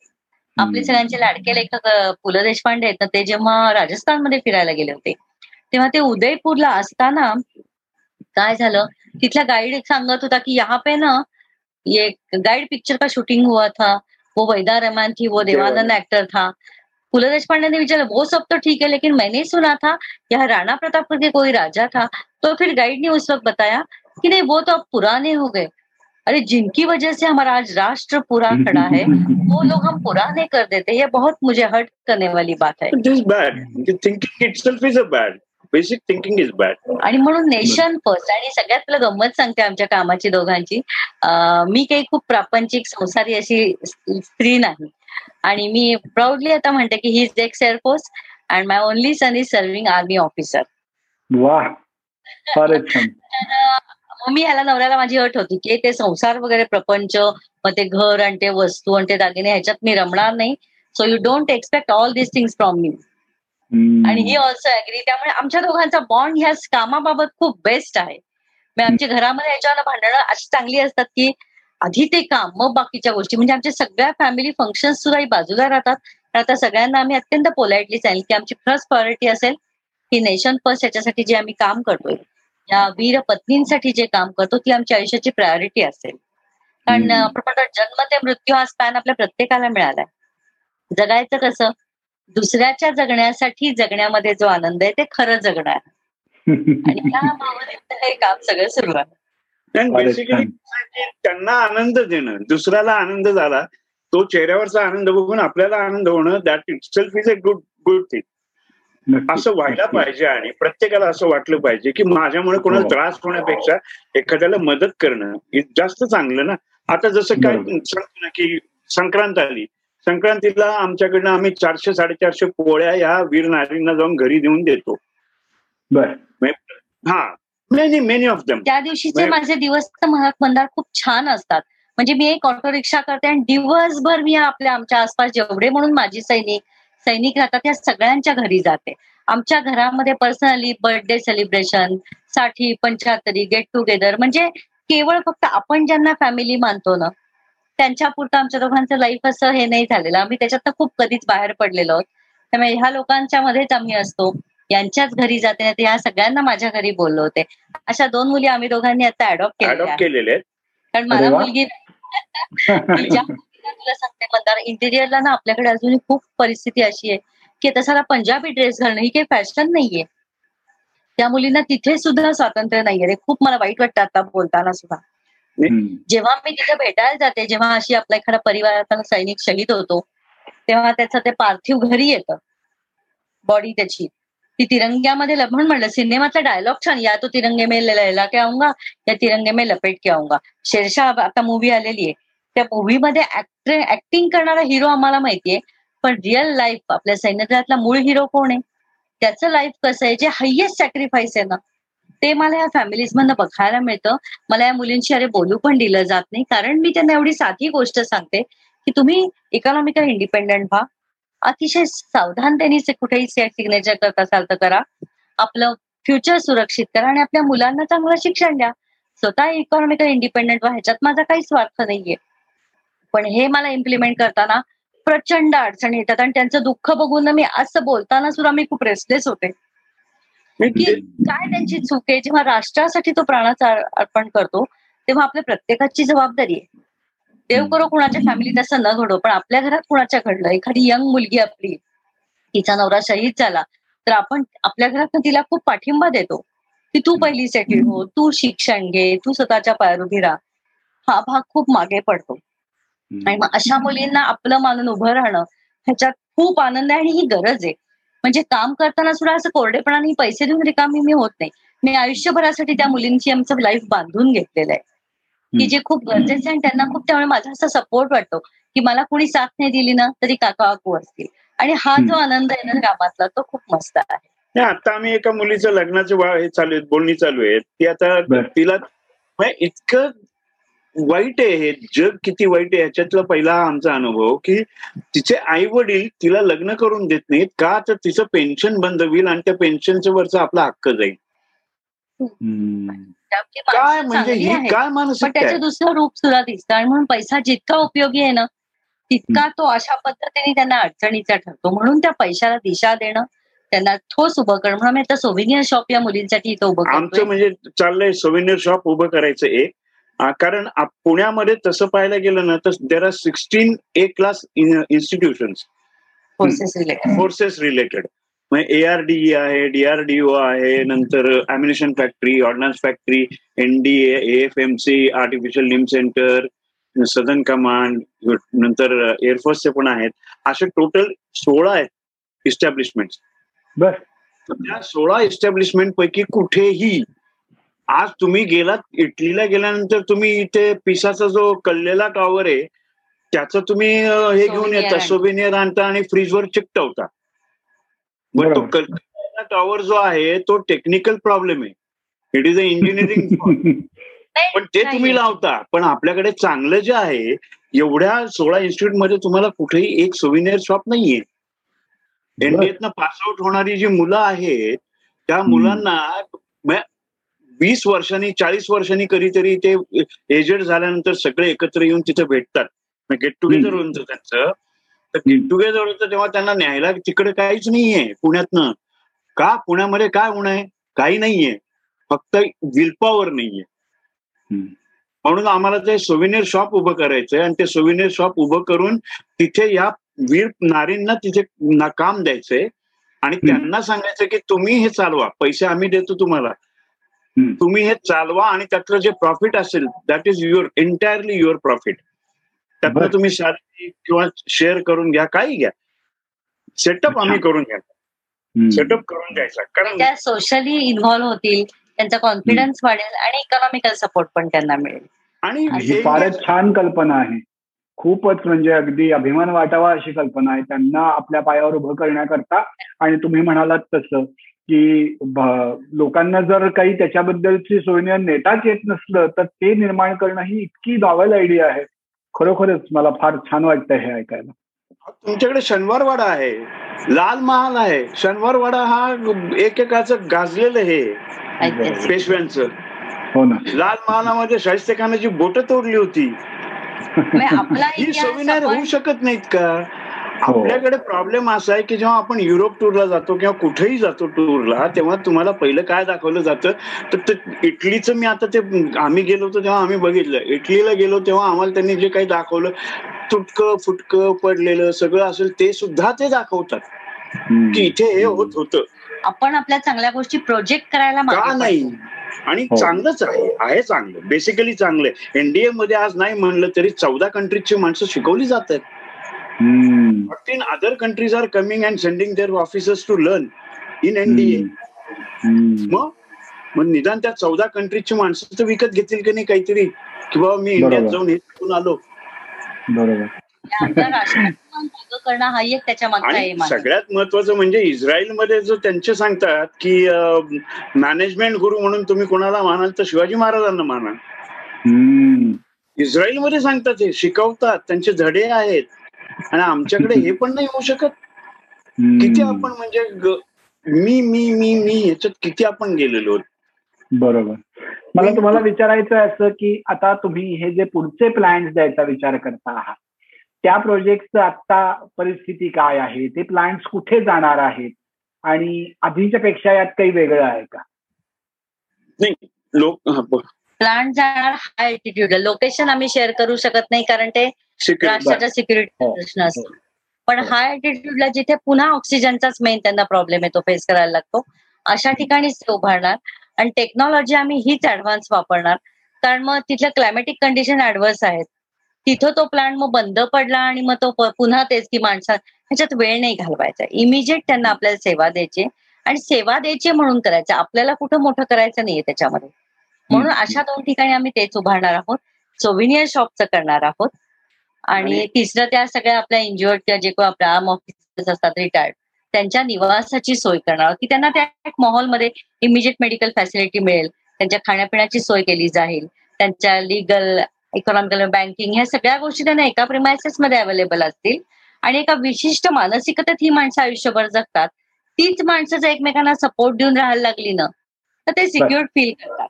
आपले सगळ्यांचे लाडके लेखक पु ल देशपांडे आहेत ना ते जेव्हा राजस्थानमध्ये फिरायला गेले होते तेव्हा ते उदयपूरला असताना काय झालं? तिथल्या गाईड एक सांगत होता की यहाँ पे ना ये गाइड पिक्चर का शूटिंग हुआ था. वो वैदा रहमान थी वो देवानंद एक्टर था. पु ल देशपांडे ने विचारा वो सब तो ठीक है लेकिन मैंने सुना था यहाँ राणा प्रताप करके कोई राजा था तो फिर गाइड ने उस वक्त बताया कि नहीं वो तो अब पुराने हो गए। अरे जिनकी वजह से हमारा आज राष्ट्र पूरा खड़ा है वो लोग हम पुराने कर देते हैं ये बहुत मुझे हर्ट करने वाली बात है। बेसिक थिंकिंग इज़ बॅड आणि म्हणून नेशन फ़र्स्ट आणि सगळ्यात तुला गंमत सांगते आमच्या कामाची दोघांची. अं, मी काही खूप प्रापंचिक संसारी अशी स्त्री नाही. आणि मी प्राऊडली आता म्हणते की he is ex air force and my only son is serving army officer मग मी ह्याला नवऱ्याला माझी अट होती की ते संसार वगैरे प्रपंच मग ते घर आणि ते वस्तू आणि ते दागिने ह्याच्यात मी रमणार नाही. So you don't expect all this things from me. आणि ही ऑल्सो अग्री त्यामुळे आमच्या दोघांचा बॉन्ड ह्या कामाबाबत खूप बेस्ट आहे. म्हणजे आमच्या घरामध्ये याच्यावर भांडणं अशी चांगली असतात की आधी ते काम मग बाकीच्या गोष्टी. म्हणजे आमच्या सगळ्या फॅमिली फंक्शन सुद्धा बाजूला राहतात. तर आता सगळ्यांना आम्ही अत्यंत पोलाइटली सांगेल की आमची फर्स्ट प्रायोरिटी असेल की नेशन फर्स्ट याच्यासाठी जे आम्ही काम करतोय. या वीर पत्नींसाठी जे काम करतो ती आमच्या आयुष्याची प्रायोरिटी असेल. कारण. आपण जन्म ते मृत्यू हा स्पॅन आपल्या प्रत्येकाला मिळालाय. जगायचं कसं? दुसऱ्याच्या जगण्यासाठी जगण्यामध्ये जो आनंद आहे ते खरं जगणं आहे आणि त्या भावनेत हे काम सगळं सुरू आहे बेसिकली. त्यांना आनंद देणं दुसऱ्याला आनंद झाला तो चेहऱ्यावरचा आनंद बघून आपल्याला आनंद होणं that itself is a good good thing असं व्हायला. पाहिजे आणि प्रत्येकाला असं वाटलं पाहिजे की माझ्यामुळे कोणाला हो. त्रास होण्यापेक्षा एखाद्याला मदत करणं हे जास्त चांगलं ना आता जसं काय. सांगतो ना की संक्रांत आली संक्रांतीला आमच्याकडनं आम्ही चारशे साडेचारशे पोळ्या या वीर नारींना जाऊन घरी देऊन देतो बर हा मेनी मेनी ऑफ देम त्या दिवशीचे. माझे दिवस मंदार खूप छान असतात. म्हणजे मी एक ऑटो रिक्षा करते आणि दिवसभर मी आपल्या आमच्या आसपास जेवढे म्हणून माझी सैनिक सैनिक राहतात त्या सगळ्यांच्या घरी जाते. आमच्या घरामध्ये पर्सनली बर्थडे सेलिब्रेशनसाठी पंच्याहत्तरी गेट टुगेदर म्हणजे केवळ फक्त आपण ज्यांना फॅमिली मानतो ना त्यांच्या पुरतं आमच्या दोघांचं लाईफ असं हे नाही झालेलं. आम्ही त्याच्यात खूप कधीच बाहेर पडलेलो आहोत. त्यामुळे ह्या लोकांच्या मध्येच आम्ही असतो. यांच्याच घरी जाते नाही तर ह्या सगळ्यांना माझ्या घरी बोललो होते अशा दोन मुली आम्ही दोघांनी आता अडॉप्ट केलेल्या आहेत. कारण मला. मुलगी तुला सांगते मंदार इंटिरियरला ना आपल्याकडे अजूनही खूप परिस्थिती अशी आहे की तसाला पंजाबी ड्रेस घालणं ही काही फॅशन नाहीये. त्या मुलींना तिथे सुद्धा स्वातंत्र्य नाहीये रे. खूप मला वाईट वाटतं आता बोलताना सुद्धा. जेव्हा मी तिथे भेटायला जाते जेव्हा अशी आपला एखादा परिवारातला सैनिक शहीद होतो तेव्हा त्याचं ते पार्थिव घरी येतं. बॉडी त्याची. ती तिरंग्यामध्ये म्हणून म्हणलं सिनेमातला डायलॉग छान या तो तिरंगे मे लैला के आऊंगा या तिरंगे में लपेट के आऊंगा. शेरशाह आता मूवी आलेली आहे. त्या मूवीमध्ये ऍक्टिंग करणारा हिरो आम्हाला माहितीये पण रिअल लाईफ आपल्या सैन्यदलातला मूळ हिरो कोण आहे? त्याचं लाईफ कसं आहे? जे हायेस्ट सॅक्रिफाईस आहे ना ते मला या फॅमिलीज मधनं बघायला मिळतं. मला या मुलींशी अरे बोलू पण दिलं जात नाही. कारण मी त्यांना एवढी साधी गोष्ट सांगते की तुम्ही इकॉनॉमिकल इंडिपेंडंट व्हा? अतिशय सावधानतेने कुठेही सिग्नेचर करत असाल तर करा. आपलं फ्युचर सुरक्षित करा आणि आपल्या मुलांना चांगलं शिक्षण द्या. स्वतः इकॉनॉमिकल इंडिपेंडंट व्हा. ह्याच्यात माझा काही स्वार्थ नाहीये. पण हे मला इम्प्लिमेंट करताना प्रचंड अडचणी येतात आणि त्यांचं दुःख बघून मी असं बोलताना सुद्धा मी खूप रेस्टलेस होते. की काय त्यांची चूक आहे? जेव्हा राष्ट्रासाठी तो प्राणाचा अर्पण करतो तेव्हा आपल्या प्रत्येकाची जबाबदारी आहे. देव करो कुणाच्या फॅमिलीत असं न घडो पण आपल्या घरात कुणाच्या घडलं? एखादी यंग मुलगी आपली तिचा नवरा शहीद झाला तर आपण आपल्या घरात तिला खूप पाठिंबा देतो. की तू पहिली सेटल हो तू शिक्षण घे तू स्वतःच्या पायावर उभी राहा. हा भाग खूप मागे पडतो. आणि मग अशा मुलींना आपलं मानून उभं राहणं ह्याच्यात खूप आनंद आहे आणि ही गरज आहे. म्हणजे काम करताना सुद्धा असं कोरडेपणाने पैसे देऊन रिकामी मी होत नाही. मी आयुष्यभरासाठी त्या मुलींची आमचं लाईफ बांधून घेतलेलं आहे. की जे खूप गरजेचे आणि त्यांना खूप त्यामुळे माझा असा सपोर्ट वाटतो की मला कोणी साथ नाही दिली ना तरी काका काकू असतील. आणि हा जो आनंद आहे ना कामातला तो खूप मस्त आहे. आता आम्ही एका मुलीचं लग्नाचे हे चालू आहेत बोलणी चालू आहे ती आता तिला इतकं वाईट आहे हे जग किती वाईट आहे ह्याच्यातला पहिला आमचा अनुभव की तिचे आई वडील तिला लग्न करून देत नाहीत. का तर तिचं पेन्शन बंद होईल आणि त्या पेन्शनच्या वरचा आपला हक्क जाईल. काय म्हणजे ही काय त्याचं दुसरं रूप सुद्धा दिसतं. आणि म्हणून पैसा जितका उपयोगी आहे ना तितका तो अशा पद्धतीने त्यांना अडचणीचा ठरतो. म्हणून त्या पैशाला दिशा देणं त्यांना ठोस उभं करणं. म्हणून आता सोविनियर शॉप या मुलींसाठी इथं उभं आमचं म्हणजे चाललंय सोविनियर शॉप उभं करायचं एक. कारण पुण्यामध्ये तसं पाहायला गेलं ना तर there are sixteen A class institution forces related ARDE आहे डीआरडीओ आहे नंतर ammunition factory ordnance factory NDA F M C artificial निम सेंटर सदन कमांड नंतर एअरफोर्सचे पण आहेत. असे टोटल सोळा आहेत इस्टॅब्लिशमेंट बर. त्या सोळा इस्टॅब्लिशमेंट पैकी कुठेही आज तुम्ही गेलात इटलीला गेल्यानंतर तुम्ही इथे पिसाचा जो कल्लेला टॉवर आहे त्याचं तुम्ही हे घेऊन येता सोबिनियर आणता आणि फ्रीजवर चिकटवता. तो कल्लेला टॉवर जो आहे तो टेक्निकल प्रॉब्लेम आहे. इट इज अ इंजिनिअरिंग पण ते तुम्ही लावता पण आपल्याकडे चांगलं जे आहे एवढ्या सोळा इन्स्टिट्यूटमध्ये तुम्हाला कुठेही एक सोविनियर शॉप नाहीये. एनडीएतनं पास आउट होणारी जी मुलं आहेत त्या मुलांना वीस वर्षांनी चाळीस वर्षांनी कधीतरी ते एजेड झाल्यानंतर सगळे एकत्र येऊन तिथे भेटतात. गेट टुगेदर होऊन त्यांचं. तर गेट टुगेदर होतं तेव्हा त्यांना न्यायला तिकडे काहीच नाहीये पुण्यातनं. का? पुण्यामध्ये काय होणं आहे? काही नाहीये. फक्त विल्पावर नाहीये. म्हणून आम्हाला ते सोविनियर शॉप उभं करायचंय आणि ते सोविनियर शॉप उभं करून तिथे या वीर नारींना तिथे काम द्यायचंय आणि त्यांना सांगायचं की तुम्ही हे चालवा. पैसे आम्ही देतो तुम्हाला. तुम्ही हे चालवा आणि त्यातलं जे प्रॉफिट असेल that is your entirely your profit त्यातलं तुम्ही सॅलरी किंवा शेअर करून घ्या काही घ्या. सेटअप आम्ही करून घ्या. सेटअप करून घ्यायचा. कारण त्या सोशली इन्व्हॉल्व्ह होतील त्यांचा कॉन्फिडन्स वाढेल आणि इकॉनॉमिकल सपोर्ट पण त्यांना मिळेल. आणि फारच छान कल्पना आहे. खूपच म्हणजे अगदी अभिमान वाटावा अशी कल्पना आहे. त्यांना आपल्या पायावर उभं करण्याकरता आणि तुम्ही म्हणालात तसं की लोकांना जर काही त्याच्याबद्दलची सोयीने नेताच येत नसलं तर ते निर्माण करणं ही इतकी नॉवेल आयडिया आहे. खरोखरच मला फार छान वाटतं हे ऐकायला. तुमच्याकडे शनिवारवाडा आहे. लाल महाल आहे. शनिवारवाडा हा एकेकाचं गाजलेलं हे. पेशव्यांचं. हो ना. लाल महालामध्ये शाहिस्ते खानाची बोट तोडली होती. ही सोविनार होऊ शकत नाहीत का? आपल्याकडे प्रॉब्लेम असा आहे की जेव्हा आपण युरोप टूरला जातो किंवा कुठेही जातो टूरला तेव्हा तुम्हाला पहिलं काय दाखवलं जातं? तर इटलीचं मी आता ते आम्ही गेलो होतो तेव्हा आम्ही बघितलं. इटलीला गेलो तेव्हा आम्हाला त्यांनी जे काही दाखवलं तुटकं फुटकं पडलेलं सगळं असेल ते सुद्धा ते दाखवतात. की इथे हे होत होतं. आपण आपल्या चांगल्या गोष्टी प्रोजेक्ट करायला का नाही? आणि चांगलंच आहे आहे चांगलं. बेसिकली चांगलं आहे. एनडीए मध्ये आज नाही म्हणलं तरी चौदा कंट्रीजची माणसं शिकवली जात आहेत. In other countries are coming and sending their officers to learn in NDA. मग मग निदान त्या चौदा कंट्रीजची माणसं तर विकत घेतील की नाही काहीतरी? की बाबा मी इंडियात जाऊन हे शिकून आलो. बरोबर. करणं हा एक त्याच्या मागचा सगळ्यात महत्वाचं म्हणजे इस्रायलमध्ये जो त्यांचे सांगतात की मॅनेजमेंट गुरु म्हणून तुम्ही कोणाला मानाल तर शिवाजी महाराजांना माना इस्रायलमध्ये सांगतात हे शिकवतात त्यांचे धडे आहेत. आणि आमच्याकडे हे पण नाही होऊ शकत. किती आपण म्हणजे मी मी मी मी ह्याच्यात किती आपण गेलेलो बरोबर. मला तुम्हाला विचारायचं असं की आता तुम्ही हे जे पुढचे प्लॅन्स द्यायचा विचार करता आहात त्या प्रोजेक्टचं आता परिस्थिती काय आहे? ते प्लॅन्स कुठे जाणार आहेत? आणि आधीच्या पेक्षा यात काही वेगळं आहे का? नाही लोक प्लांट जाणार हाय लोकेशन आम्ही शेअर करू शकत नाही कारण ते राष्ट्राच्या सिक्युरिटी हो, प्रश्न असतो. हो. पण हाय अल्टिट्यूडला जिथे पुन्हा ऑक्सिजनचाच मेन त्यांना प्रॉब्लेम येतो फेस करायला लागतो अशा ठिकाणीच ते उभारणार. आणि टेक्नॉलॉजी आम्ही हीच ऍडव्हान्स वापरणार. कारण मग तिथल्या क्लायमॅटिक कंडिशन ऍडव्हर्स आहेत. तिथं तो प्लांट मग बंद पडला आणि मग तो पुन्हा तेच की माणसा ह्याच्यात वेळ नाही घालवायचा. इमिजिएट त्यांना आपल्याला सेवा द्यायची आणि सेवा द्यायची म्हणून करायचं आपल्याला कुठं मोठं करायचं नाहीये त्याच्यामध्ये. म्हणून अशा दोन ठिकाणी आम्ही तेच उभारणार आहोत. सोविनियर शॉपचं करणार आहोत. आणि तिसरं त्या सगळ्या आपल्या इंजुअर्ड किंवा जे कोण आपल्या आर्म ऑफिसर्स असतात रिटायर्ड त्यांच्या निवासाची सोय करणार. की त्यांना त्या मॉलमध्ये इमिजिएट मेडिकल फॅसिलिटी मिळेल. त्यांच्या खाण्यापिण्याची सोय केली जाईल. त्यांच्या लिगल इकॉनॉमिकल बँकिंग ह्या सगळ्या गोष्टी त्यांना एका प्रिमायसेस मध्ये अवेलेबल असतील. आणि एका विशिष्ट मानसिकतेत ही माणसं आयुष्यभर जगतात. तीच माणसं जर एकमेकांना सपोर्ट देऊन राहायला लागली ना तर ते सिक्युअर फील करतात.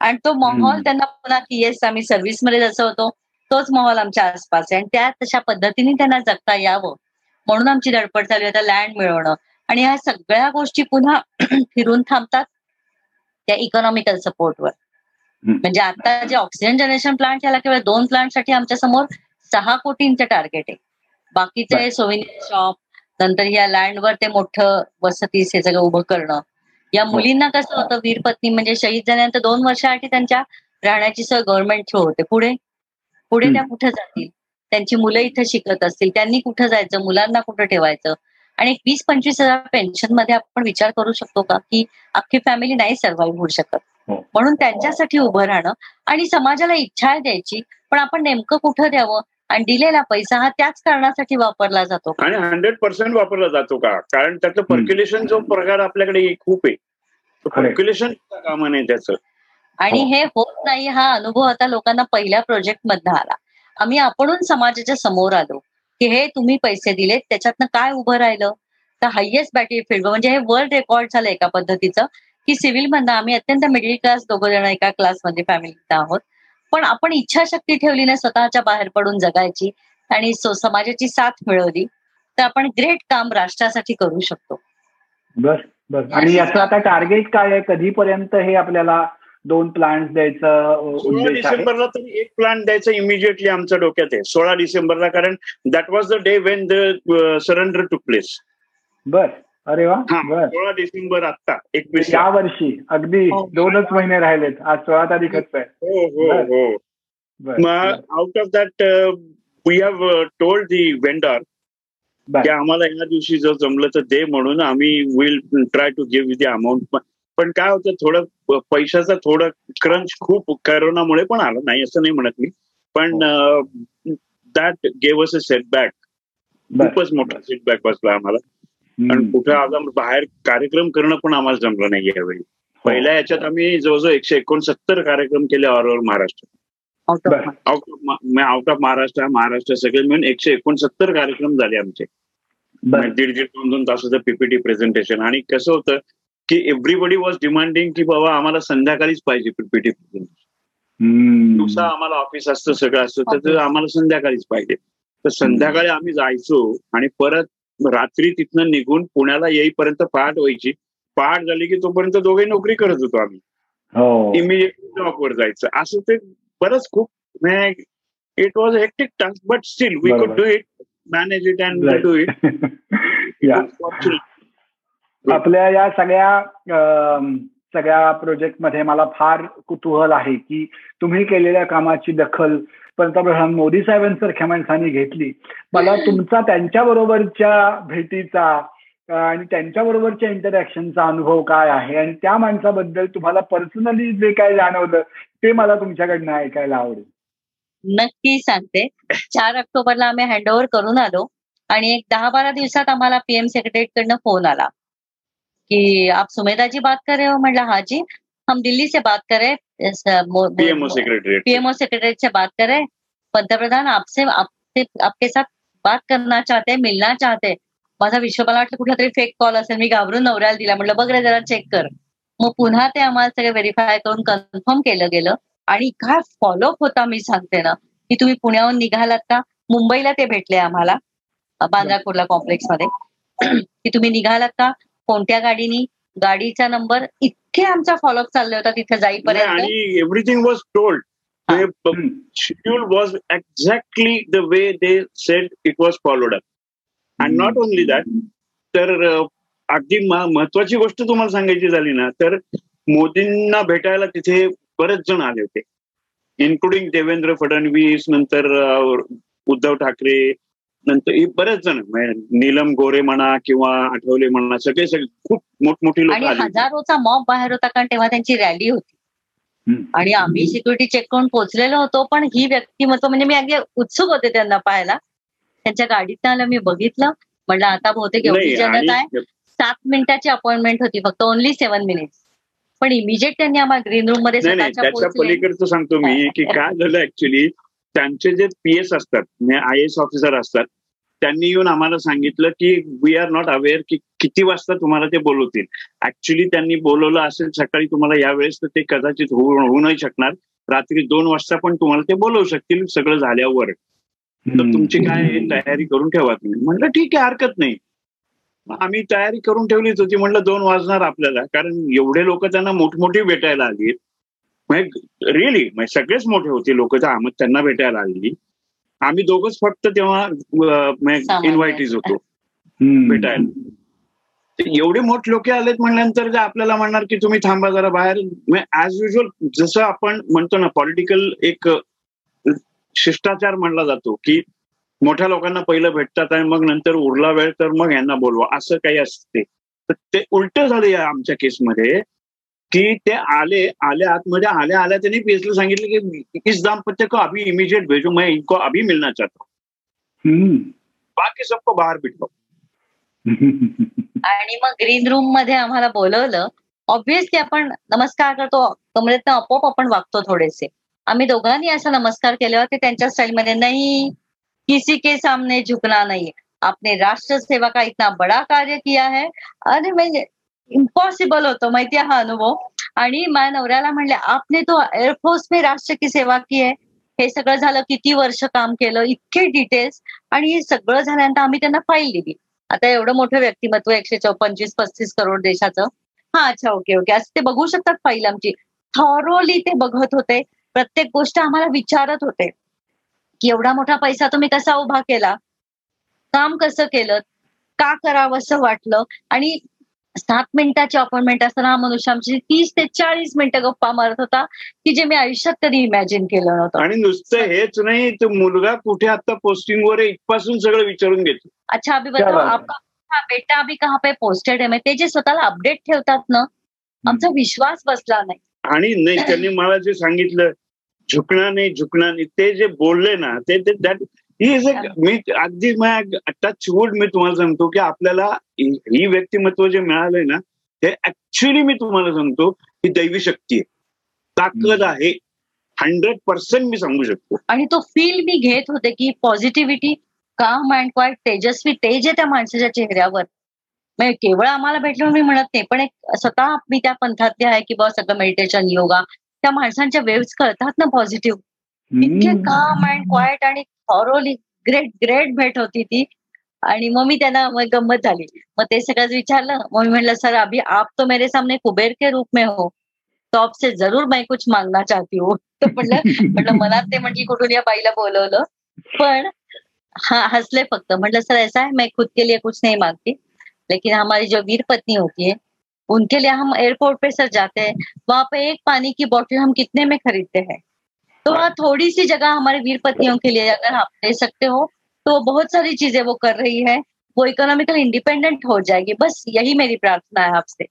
आणि तो माहोल त्यांना पुन्हा की येस आम्ही सर्व्हिसमध्ये जसं होतो तोच माहोल आमच्या आसपास आहे. आणि त्या तशा पद्धतीने त्यांना जगता यावं. म्हणून आमची धडपड चालू आहे. लँड मिळवणं. आणि ह्या सगळ्या गोष्टी पुन्हा फिरून थांबतात त्या इकॉनॉमिकल सपोर्टवर म्हणजे आता जे ऑक्सिजन जनरेशन प्लांट याला केवळ दोन प्लांटसाठी आमच्यासमोर सहा कोटींचं टार्गेट आहे. बाकीचे सोविनियर शॉप नंतर या लँडवर ते मोठं वसती हे सगळं उभं करणं. या हो. मुलींना कसं होतं वीरपत्नी म्हणजे शहीद झाल्यानंतर दोन वर्षासाठी त्यांच्या राहण्याची सोय गव्हर्नमेंट थ्रू होते. पुढे पुढे त्या कुठं जातील? त्यांची मुलं इथं शिकत असतील त्यांनी कुठं जायचं? मुलांना कुठं ठेवायचं? आणि वीस पंचवीस हजार पेन्शनमध्ये आपण विचार करू शकतो का की अख्खी फॅमिली नाही सर्व्हाइव्ह होऊ शकत? हो. म्हणून त्यांच्यासाठी उभं राहणं आणि समाजाला इच्छा द्यायची पण आपण नेमकं कुठं द्यावं? आणि दिलेला पैसा हा त्याच कारणासाठी वापरला जातो आणि हंड्रेड पर्सेंट वापरला जातो का? कारण त्याचं पर्क्युलेशन जो प्रकार आपल्याकडे खूप आहे. पर्क्युलेशन कामा नाही त्याचं? आणि हो. हे होत नाही हा अनुभव आता लोकांना पहिल्या प्रोजेक्ट मधनं आला. आम्ही आपणून समाजाच्या समोर आलो की हे तुम्ही पैसे दिलेत त्याच्यातनं काय उभं राहिलं? तर हायएस्ट बॅटरी फील्ड म्हणजे हे वर्ल्ड रेकॉर्ड झालं एका पद्धतीचं की सिव्हिल मधनं आम्ही अत्यंत मिडल क्लास दोघं जण एका क्लासमध्ये फॅमिलीत आहोत. पण आपण इच्छाशक्ती ठेवली ना स्वतःच्या बाहेर पडून जगायची आणि समाजाची साथ मिळवली तर आपण ग्रेट काम राष्ट्रासाठी करू शकतो. बर बर आणि याचं आता टार्गेट काय आहे? कधीपर्यंत हे आपल्याला दोन प्लांट द्यायचं सोळा डिसेंबरला तरी एक प्लांट द्यायचं इमिजिएटली आमच्या डोक्यात आहे. सोळा डिसेंबरला कारण that was the day when the surrender took place बर. अरे वा. सोळा डिसेंबर आता एकवीस या वर्षी. अगदी हो. दोनच महिने राहिलेत. आज सोळा तारीखच आहे. हो हो हो. मग out of that we have told the vendor की आम्हाला या दिवशी जर जमलं तर दे म्हणून आम्ही will try to give the amount पण काय होतं थोडं पैशाचं थोडं क्रंच खूप करोनामुळे पण आलं नाही असं नाही म्हणत मी. पण that gave us a setback खूपच मोठा सेटबॅक बसला आम्हाला. आणि कुठे आज बाहेर कार्यक्रम करणं पण आम्हाला जमलं नाही यावेळी. हो. पहिल्या याच्यात आम्ही जवळजवळ एकशे एकोणसत्तर कार्यक्रम केले all over Maharashtra. Out of Maharashtra Maharashtra सगळे मिळून एकशे एकोणसत्तर कार्यक्रम झाले आमचे. दीड दीड दोन दोन तासाचं पीपीटी प्रेझेंटेशन आणि कसं होतं की एव्हरीबडी वॉज डिमांडिंग की बाबा आम्हाला संध्याकाळीच पाहिजे पीपीटी प्रेझेंटेशन दिवसा आम्हाला ऑफिस असतं सगळं असतं तर आम्हाला संध्याकाळीच पाहिजे. तर संध्याकाळी आम्ही जायचो आणि परत रात्री तिथनं निघून पुण्याला येईपर्यंत पहाट व्हायची. पहाट झाली की तोपर्यंत दोघे नोकरी करत होतो आम्ही. इमिजिएट हो. जॉबवर जायचं. असं ते बरंच खूप it was hectic task but still we could do it manage it and do it आपल्या या सगळ्या सगळ्या प्रोजेक्टमध्ये मला फार कुतूहल आहे की तुम्ही केलेल्या कामाची दखल पंतप्रधान मोदी साहेबांसारख्या माणसांनी घेतली. मला तुमचा त्यांच्याबरोबरच्या भेटीचा आणि त्यांच्याबरोबरच्या इंटरॅक्शनचा अनुभव काय आहे? आणि त्या माणसाबद्दल तुम्हाला पर्सनली जे काय जाणवलं ते मला तुमच्याकडनं ऐकायला आवडेल. नक्की सांगते. चार ऑक्टोबरला आम्ही हँडओव्हर करून आलो आणि एक दहा बारा दिवसात आम्हाला पीएम सेक्रेटरीट कडनं फोन आला. की आप सुमेधा जी बात कर रहे हो म्हटलं हाँ जी हम दिल्ली से बात कर रहे पीएमओ सेक्रेटरी पीएमओ सेक्रेटरी से। बात कर रहे पंतप्रधान आपसे आपसे आपके साथ बात करना चाहते हैं मिलना चाहते हैं। माझा विश्व मला वाटलं कुठला तरी फेक कॉल असेल मी घाबरून नवऱ्याला दिला. म्हटलं बघ रे जरा चेक कर. मग पुन्हा ते आम्हाला सगळं व्हेरीफाय करून कन्फर्म केलं गेलं. आणि काय फॉलोअप होता मी सांगते ना की तुम्ही पुण्याहून निघालात का? मुंबईला ते भेटले आम्हाला बांद्रा कुर्ला कॉम्प्लेक्समध्ये. की तुम्ही निघालात का? कोणत्या गाडीनी? गाडीचा नंबर इतके आमचा फॉलोअप चालला होता तिथे जाईपर्यंत. आणि everything was told schedule was exactly the way they said it was followed up and not only that तर uh, अगदी महत्वाची गोष्ट तुम्हाला सांगायची झाली ना तर मोदींना भेटायला तिथे बरेच जण आले होते. इन्क्लुडिंग देवेंद्र फडणवीस नंतर उद्धव ठाकरे नंतर बरेच जण म्हणजे नीलम गोरे म्हणा किंवा आठवले म्हणा सगळे सगळे खूप मोठमोठी लोक आणि हजारोचा मॉब बाहेर होता कारण तेव्हा त्यांची रॅली होती. आणि आम्ही सिक्युरिटी चेक करून पोहोचलेलो होतो पण ही व्यक्तिमत्व म्हणजे मी अगदी उत्सुक होते त्यांना पाहायला. त्यांच्या गाडीत आलं मी बघितलं. म्हणलं आता बहुतेक एवढी जनत आहे. सात मिनिटाची अपॉइंटमेंट होती फक्त ओनली सेव्हन मिनिट्स पण इमिजिएट त्यांनी आम्हाला ग्रीन रूममध्ये त्याच्या पलीकडचं सांगतो मी की काय झालं ऍक्च्युली त्यांचे जे पी एस असतात म्हणजे आय एस ऑफिसर असतात त्यांनी येऊन आम्हाला सांगितलं की वी आर नॉट अवेअर की किती वाजता तुम्हाला ते बोलवतील. ऍक्च्युली त्यांनी बोलवलं असेल सकाळी तुम्हाला यावेळेस तर ते कदाचित होऊ नाही शकणार. रात्री दोन वाजता पण तुम्हाला ते बोलवू शकतील सगळं झाल्यावर. तर तुमची काय तयारी करून ठेवा तुम्ही. म्हटलं ठीक आहे हरकत नाही. आम्ही तयारी करून ठेवलीच होती. म्हटलं दोन वाजणार आपल्याला. कारण एवढे लोक त्यांना मोठमोठी भेटायला आली. रिअली म्हणजे सगळेच मोठे होते लोक त्यांना भेटायला आली आम्ही दोघच फक्त तेव्हा इन्व्हायटीज होतो. भेटायला. एवढे मोठे लोक आलेत म्हणल्यानंतर जे आपल्याला म्हणणार की तुम्ही थांबा जरा बाहेर. ऍज युजल जसं आपण म्हणतो ना पॉलिटिकल एक शिष्टाचार म्हणला जातो की मोठ्या लोकांना पहिलं भेटतात आणि मग नंतर उरला वेळ तर मग यांना बोलवा असं काही असते. तर ते उलट झालं या आमच्या केसमध्ये की ते आले आले आतमध्ये आल्या आल्या त्यांनी पीएसला सांगितलं की इस दाम्पत्य को अभी इमीडिएट भेजो मैं इनको अभी मिलना चाहता हूँ. बाकी सबको बाहेर बिठवा आणि मग ग्रीन रूममध्ये आम्हाला बोलवलं ऑब्विसली आपण नमस्कार करतो कमरेतनं आपोआप आपण वागतो थोडेसे. आम्ही दोघांनी असा नमस्कार केल्यावर ते त्यांच्या स्टाईलमध्ये नाही किसी के सामने झुकना नहीं आपने राष्ट्र सेवा का इतना बड़ा कार्य किया है. अरे म्हणजे इम्पॉसिबल होतं माहितीये हा अनुभव. आणि माझ्या नवऱ्याला म्हणले आपने तो एअरफोर्स मे राष्ट्र की सेवा की आहे. हे सगळं झालं किती वर्ष काम केलं इतके डिटेल्स आणि हे सगळं झाल्यानंतर आम्ही त्यांना फाईल दिली आता एवढं मोठं व्यक्तिमत्व एकशे पंचवीस पस्तीस करोड देशाचं. हा अच्छा ओके ओके असं ते बघू शकतात फाईल आमची. थॉरोली ते बघत होते. प्रत्येक गोष्ट आम्हाला विचारत होते. की एवढा मोठा पैसा तुम्ही कसा उभा केला? काम कसं केलं? का करावं असं वाटलं? आणि सात मिनिटाची अपॉइंटमेंट असताना हा मनुष्य आमची तीस ते चाळीस मिनिटं गप्पा मारत होता की जे मी आयुष्यात कधी इमॅजिन केलं नव्हतं. आणि नुसतं हेच नाही तो मुलगा कुठे आता पोस्टिंगवर इथपासून सगळं विचारून घेतो. अच्छा अभि बताओ आपका बेटा अभी कहाँ पे पोस्टेड आहे ते जे स्वतःला अपडेट ठेवतात ना आमचा विश्वास बसला नाही. आणि नाही त्यांनी मला जे सांगितलं झुकणार नाही झुकणार नाही ते जे बोलले ना ते दॅट ही इज मी अगदी टच वूड मी तुम्हाला सांगतो की आपल्याला ही व्यक्तिमत्व जे मिळालंय ना ते ऍक्च्युली मी तुम्हाला सांगतो ही दैवी शक्ती आहे. ताकद आहे. हंड्रेड पर्सेंट मी सांगू शकतो. आणि तो फील मी घेत होते की पॉझिटिव्हिटी काम अँड क्वाईट तेजस्वी तेज आहे त्या माणसाच्या चेहऱ्यावर. म्हणजे केवळ आम्हाला भेटलं मी म्हणत नाही पण एक स्वतः मी त्या पंथातले आहे की बा सगळं मेडिटेशन योगा त्या माणसांच्या वेव्स कळतात ना पॉझिटिव्ह इतके काम अँड क्वाइट आणि थॉरोली ग्रेट ग्रेट भेट होती ती. आणि मग मी त्यांना गंमत झाली. मग ते सगळं विचारलं. मग मी म्हटलं सर अभी आप तो मेरे सामने कुबेर के रूप में हो. तो आपसे जरूर मैं कुछ मांगना चाहती हूँ. तर म्हटलं म्हटलं मला ते म्हणजे कुठून या बाईला बोलवलं. पण हा हंसले फक्त. म्हटलं सर ऐसा है मैं खुद के लिए कुछ नहीं मांगती. लेकिन हमारी जो वीर पत्नी होती है उनके लिए हम एयरपोर्ट पे सर जाते हैं. वहां पे एक पानी की बोतल हम कितने में खरीदते हैं? तो वहाँ थोड़ी सी जगह हमारे वीर पत्नियों के लिए अगर आप दे सकते हो तो बहुत सारी चीज़ें वो कर रही है। वो इकोनॉमिकल इंडिपेंडेंट हो जाएगी। बस यही मेरी प्रार्थना है आपसे।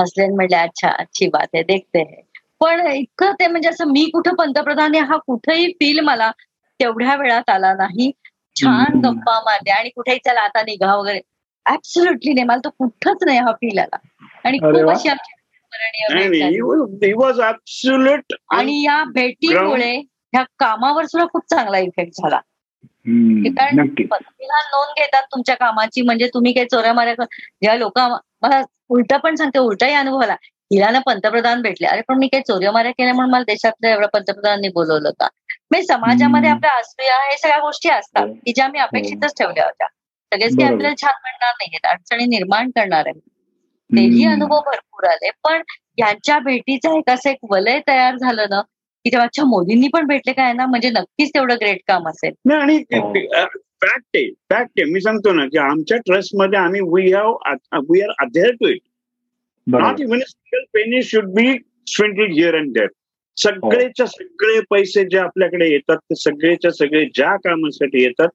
हसलेन म्हटले अच्छा अच्छी बात है देखते हैं। पण इतकं ते म्हणजे असं मी कुठं पंतप्रधान हा कुठेही फील मला तेवढ्या वेळात आला नाही। छान हम्म. गप्पा मारल्या आणि कुठेही चला आता निघा वगैरे. ऍब्सोल्युटली नाही मला तो कुठंच नाही हा फील आला. आणि खूप अशी आमची आणि या भेटीमुळे ह्या कामावर सुद्धा खूप चांगला इफेक्ट झाला. कारण पंतप्रधान नोंद घेतात तुमच्या कामाची म्हणजे तुम्ही काही चोऱ्या माऱ्या जेव्हा लोक मला उलट पण सांगते उलटाही अनुभव आला. हिला ना पंतप्रधान भेटले. अरे पण मी काही चोऱ्या माऱ्या केल्या म्हणून मला देशातल्या एवढ्या पंतप्रधानांनी बोलवलं का? म्हणजे समाजामध्ये. आपल्या असूया हे सगळ्या गोष्टी असतात हो. की ज्या मी अपेक्षितच ठेवल्या होत्या. सगळेच काही. आपल्याला छान म्हणणार नाहीयेत अडचणी निर्माण करणार आहेत. तेही. अनुभव भरपूर आले. पण यांच्या भेटीचं एक असं एक वलय तयार झालं ना की तेव्हा अच्छा मोदींनी पण भेटले काय ना म्हणजे नक्कीच तेवढं ग्रेट काम असेल. नाही आणि हो. फॅक्ट आहे फॅक्ट आहे. मी सांगतो ना की आमच्या ट्रस्टमध्ये आम्ही we have we are adhere to it not even single penny should be swindled here and there सगळेच्या सगळे पैसे जे आपल्याकडे येतात ते सगळेच्या सगळे ज्या कामासाठी येतात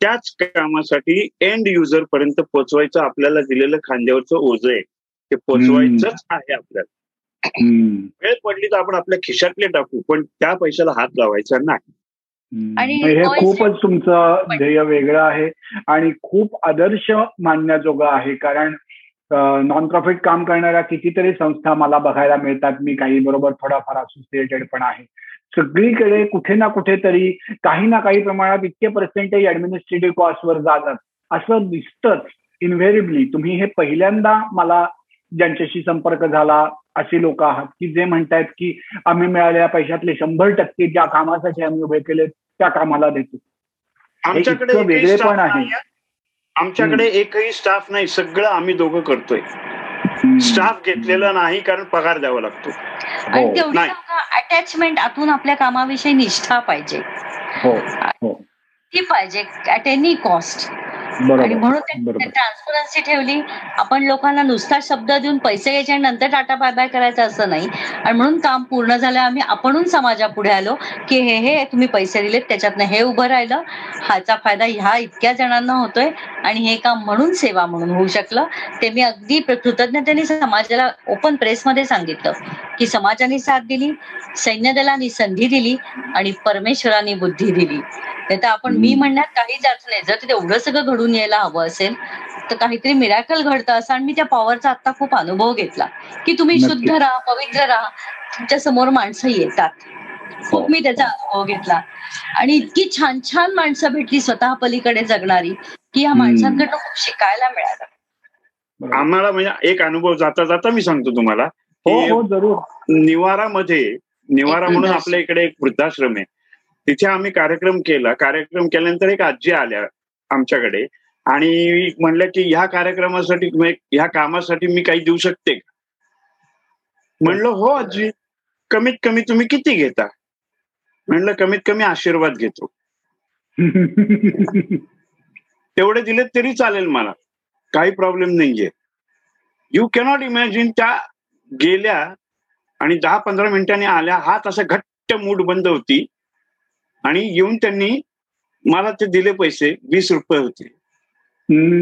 त्याच कामासाठी एंड युजर पर्यंत पोहोचवायचं आपल्याला दिलेलं खांद्यावरचं ओझ आहे. ते पोहोचवायचंच आहे आपल्याला. वेळ पडली तर आपण आपल्या खिशातले टाकू पण त्या पैशाला हात लावायचा नाही. हे खूपच तुमचं ध्येय वेगळं आहे आणि खूप आदर्श मानण्याजोगं आहे कारण नॉन प्रॉफिट काम करणाऱ्या कितीतरी संस्था मला बघायला मिळतात. मी काही बरोबर थोडाफार असोसिएटेड पण आहे. सगळीकडे कुठे ना कुठेतरी काही ना काही प्रमाणात इतके पर्सेंटेज ऍडमिनिस्ट्रेटिव्ह कॉस्टवर जातात. असं दिसतंच इन्व्हेरिबली तुम्ही हे पहिल्यांदा मला ज्यांच्याशी संपर्क झाला असे लोक आहात की जे म्हणतायत की आम्ही मिळालेल्या पैशातले शंभर टक्के ज्या कामासाठी आम्ही उभे केले त्या कामाला देतो. आमच्याकडे वेगळेपण स्टाफ आहे. आमच्याकडे एकही स्टाफ नाही. सगळं आम्ही दोघं करतोय. स्टाफ घेतलेला नाही कारण पगार द्यावा लागतो. आणि हो, तेवढी. अटॅचमेंट आतून आपल्या कामाविषयी निष्ठा पाहिजे. हो. हो. ती पाहिजे. ऍट एनी कॉस्ट आणि म्हणून ट्रान्सपरन्सी ठेवली. आपण लोकांना नुसता शब्द देऊन पैसे घ्यायचे आणि नंतर टाटा बाय बाय करायचं असं नाही. आणि म्हणून काम पूर्ण झालं. आम्ही आपणहून समाजापुढे आलो की हे हे तुम्ही पैसे दिलेत त्याच्यातनं हे उभं राहिलं. ह्याचा फायदा ह्या इतक्या जणांना होतोय. आणि हे काम म्हणून सेवा म्हणून होऊ शकलं ते मी अगदी कृतज्ञतेने समाजाला ओपन प्रेसमध्ये सांगितलं. की समाजाने साथ दिली सैन्य दलाने संधी दिली आणि परमेश्वराने बुद्धी दिली. नाही तर आपण मी. म्हणण्यात काहीच अर्थ नाही. जर ते एवढं सगळं घडून यायला हवं असेल तर काहीतरी मिराकल घडतं असं आणि मी त्या पॉवरचा आता खूप अनुभव घेतला. की तुम्ही. शुद्ध राहा पवित्र राहा. तुमच्यासमोर माणसं येतात. हो. खूप मी त्याचा अनुभव घेतला. आणि इतकी छान छान माणसं भेटली स्वतः पलीकडे जगणारी. की या. माणसांकडनं खूप शिकायला मिळालं. आम्हाला म्हणजे एक अनुभव जाता जाता मी सांगतो तुम्हाला हो हो जरूर. निवारामध्ये निवारा म्हणून. आपल्या इकडे एक वृद्धाश्रम आहे. तिथे आम्ही कार्यक्रम केला. कार्यक्रम केल्यानंतर एक आजी आल्या आमच्याकडे. आणि म्हणल्या की ह्या कार्यक्रमासाठी म्हणजे ह्या कामासाठी मी काही देऊ शकते का? म्हणलं हो आजी. कमीत कमी तुम्ही किती घेता? म्हणलं कमीत कमी आशीर्वाद घेतो. तेवढे दिले तरी चालेल मला. काही प्रॉब्लेम नाहीये. यू कॅनॉट इमॅजिन त्या गेल्या आणि दहा पंधरा मिनिटांनी आल्या हात असा घट्ट मूठ बंद होती. आणि येऊन त्यांनी मला ते दिले पैसे वीस रुपये होते.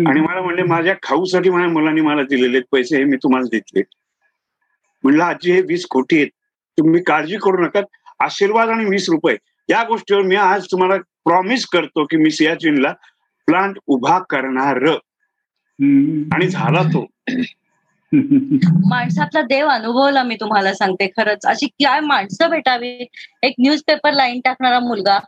आणि मला म्हणले माझ्या खाऊसाठी माझ्या मुलांनी मला दिलेले पैसे हे मी तुम्हाला देतले म्हणलं आजी हे वीस कोटी आहेत. तुम्ही काळजी करू नका. आशीर्वाद आणि वीस रुपये. या गोष्टीवर मी आज तुम्हाला प्रॉमिस करतो की मी सियाचिनला प्लांट उभा करणार. आणि झाला तो. माणसातला देव अनुभवला मी तुम्हाला सांगते खरंच. अशी काय माणसं भेटावी? एक न्यूजपेपर लाईन टाकणारा मुलगा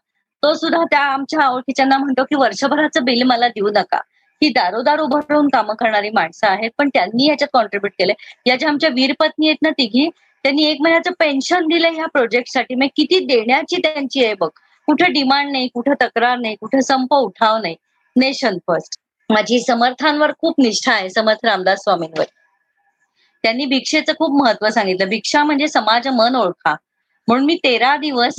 तो सुद्धा त्या आमच्या ओळखीच्यांना म्हणतो की वर्षभराचं बिल मला देऊ नका. ही दारोदार उभं राहून कामं करणारी माणसं आहेत पण त्यांनी याच्यात कॉन्ट्रीब्युट केले या ज्या आमच्या वीरपत्नी आहेत ना तिघी त्यांनी एक महिन्याचं पेन्शन दिलंय ह्या प्रोजेक्टसाठी मग किती देण्याची त्यांची आहे बघ. कुठं डिमांड नाही कुठं तक्रार नाही कुठं संप उठाव नाही. नेशन फर्स्ट माझी समर्थांवर खूप निष्ठा आहे समर्थ रामदास स्वामींवर. त्यांनी भिक्षेचं खूप महत्त्व सांगितलं. भिक्षा म्हणजे समाज मन ओळखा. म्हणून मी तेरा दिवस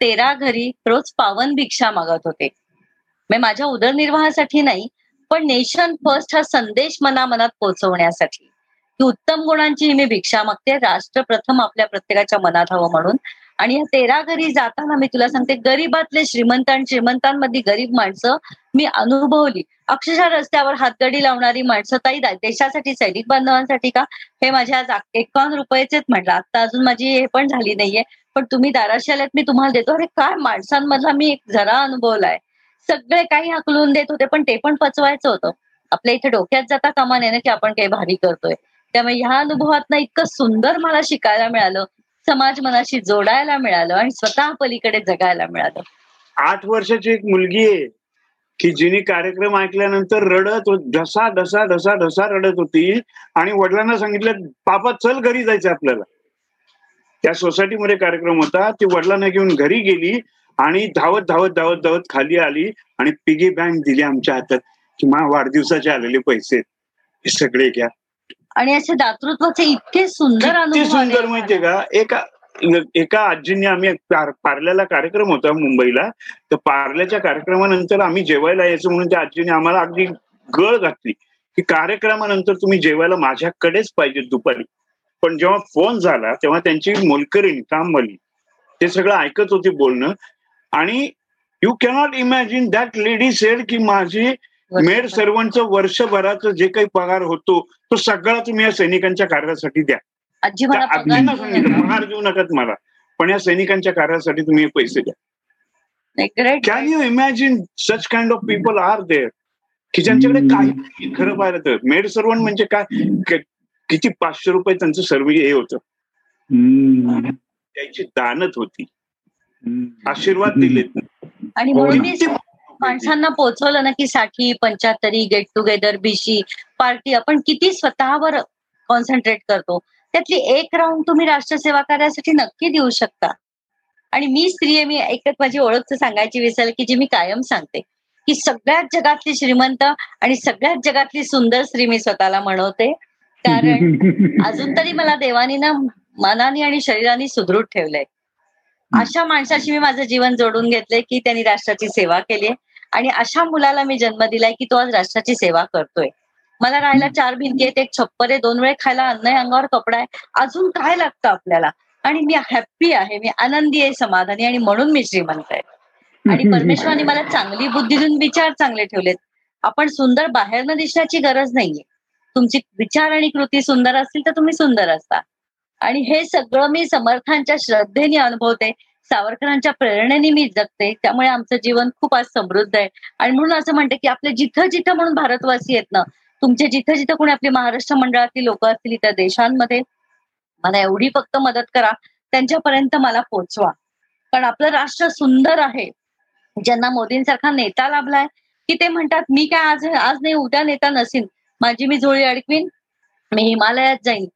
तेरा घरी रोज पावन भिक्षा मागत होते. म्हणजे माझ्या उदरनिर्वाहासाठी नाही पण नेशन फर्स्ट हा संदेश मनामनात पोहोचवण्यासाठी. की उत्तम गुणांची मी भिक्षा मागते. राष्ट्र प्रथम आपल्या प्रत्येकाच्या मनात हवं म्हणून. आणि या तेरा घरी जाताना मी तुला सांगते गरीबातले श्रीमंत आणि श्रीमंतांमध्ये गरीब माणसं मी अनुभवली. अक्षरशः रस्त्यावर हातगडी लावणारी माणसं ताई देशासाठी सैनिक बांधवांसाठी का? हे माझ्या आज एकावन्न रुपयेचेच म्हटलं. आता अजून माझी हे पण झाली नाहीये. पण तुम्ही दाराशी आल्यात मी तुम्हाला देतो. अरे काय माणसांमधला मी एक जरा अनुभवलाय. सगळे काही हकलून देत होते पण ते पण पचवायचं होतं. आपल्या इथे डोक्यात जाता कामा नये ना की आपण काही भारी करतोय. त्यामुळे ह्या अनुभवातनं इतकं सुंदर मला शिकायला मिळालं. समाज मनाशी जोडायला मिळालं आणि स्वतः पलीकडे जगायला मिळालं. आठ वर्षाची एक मुलगी आहे की जिने कार्यक्रम ऐकल्यानंतर रडत ढसा ढसा ढसा ढसा रडत होती आणि वडिलांना सांगितलं पापा चल घरी जायचं आपल्याला. त्या सोसायटीमध्ये कार्यक्रम होता ती वडिलांना घेऊन घरी गेली आणि धावत धावत धावत धावत खाली आली आणि पिगी बँक दिली आमच्या हातात की मा वाढदिवसाचे आलेले पैसे हे सगळे घ्या. आणि असे दातृत्वाचे इतके सुंदर सुंदर माहितीये का? एका एका आजींनी आम्ही पार्ल्याला कार्यक्रम होता मुंबईला. तर पार्ल्याच्या कार्यक्रमानंतर आम्ही जेवायला यायचं म्हणून त्या आजीने आम्हाला अगदी गळ घातली. की कार्यक्रमानंतर तुम्ही जेवायला माझ्याकडेच पाहिजे दुपारी. पण जेव्हा फोन झाला तेव्हा त्यांची मोलकरीण कामवाली ते सगळं ऐकत होती बोलणं. आणि you cannot imagine that lady said की माझी मेड सर्वंटचं वर्षभराचं जे काही पगार होतो तो सगळा तुम्ही या सैनिकांच्या कार्यासाठी द्या. सांगितलं पगार देऊ नका मला. पण या सैनिकांच्या कार्यासाठी तुम्ही पैसे द्या. Can you imagine such kind of people are there की ज्यांच्याकडे काही खरं पाहिलं तर. मेड सर्वंट म्हणजे काय? किती पाचशे रुपये त्यांचं सर्व हे होतं. त्याची दानत होती. आशीर्वाद दिलेत. आणि म्हणून मी माणसांना पोहोचवलं ना की साठी पंच्याहत्तरी गेट टुगेदर बीसी पार्टी आपण किती स्वतःवर कॉन्सन्ट्रेट करतो. त्यातली एक राऊंड तुम्ही राष्ट्रसेवा कार्यासाठी नक्की देऊ शकता. आणि मी स्त्री आहे मी एकच माझी ओळख सांगायची विसरल की जी मी कायम सांगते. की सगळ्यात जगातली श्रीमंत आणि सगळ्यात जगातली सुंदर स्त्री मी स्वतःला म्हणवते. कारण अजून तरी मला देवानी ना मनाने आणि शरीराने सुदृढ ठेवलंय. अशा माणसाशी मी माझं जीवन जोडून घेतलंय की त्यांनी राष्ट्राची सेवा केली आणि अशा मुलाला मी जन्म दिलाय की तो आज राष्ट्राची सेवा करतोय. मला राहायला चार भिंती आहेत एक छप्पर आहे दोन वेळे खायला अन्न आहे अंगावर कपडा आहे. अजून काय लागतं आपल्याला? आणि मी हॅप्पी आहे मी आनंदी आहे समाधानी आणि म्हणून मी श्रीमंत आहे. आणि परमेश्वराने मला चांगली बुद्धी देऊन विचार चांगले ठेवलेत. आपण सुंदर बाहेरनं दिसण्याची गरज नाहीये. तुमची विचार आणि कृती सुंदर असतील तर तुम्ही सुंदर असता. आणि हे सगळं मी समर्थांच्या श्रद्धेने अनुभवते. सावरकरांच्या प्रेरणेने मी जगते. त्यामुळे आमचं जीवन खूप आज समृद्ध आहे. आणि म्हणून असं म्हणते की आपले जिथं जिथं म्हणून भारतवासी आहेत ना तुमचे जिथं जिथं कोणी आपली महाराष्ट्र मंडळातली लोक असतील इतर देशांमध्ये मला एवढी फक्त मदत करा. त्यांच्यापर्यंत मला पोचवा कारण आपलं राष्ट्र सुंदर आहे. ज्यांना मोदींसारखा नेता लाभलाय की ते म्हणतात मी काय आज आज नाही उद्या नेता नसीन. माझी मी जुळी अडकवीन. मी हिमालयात जाईन.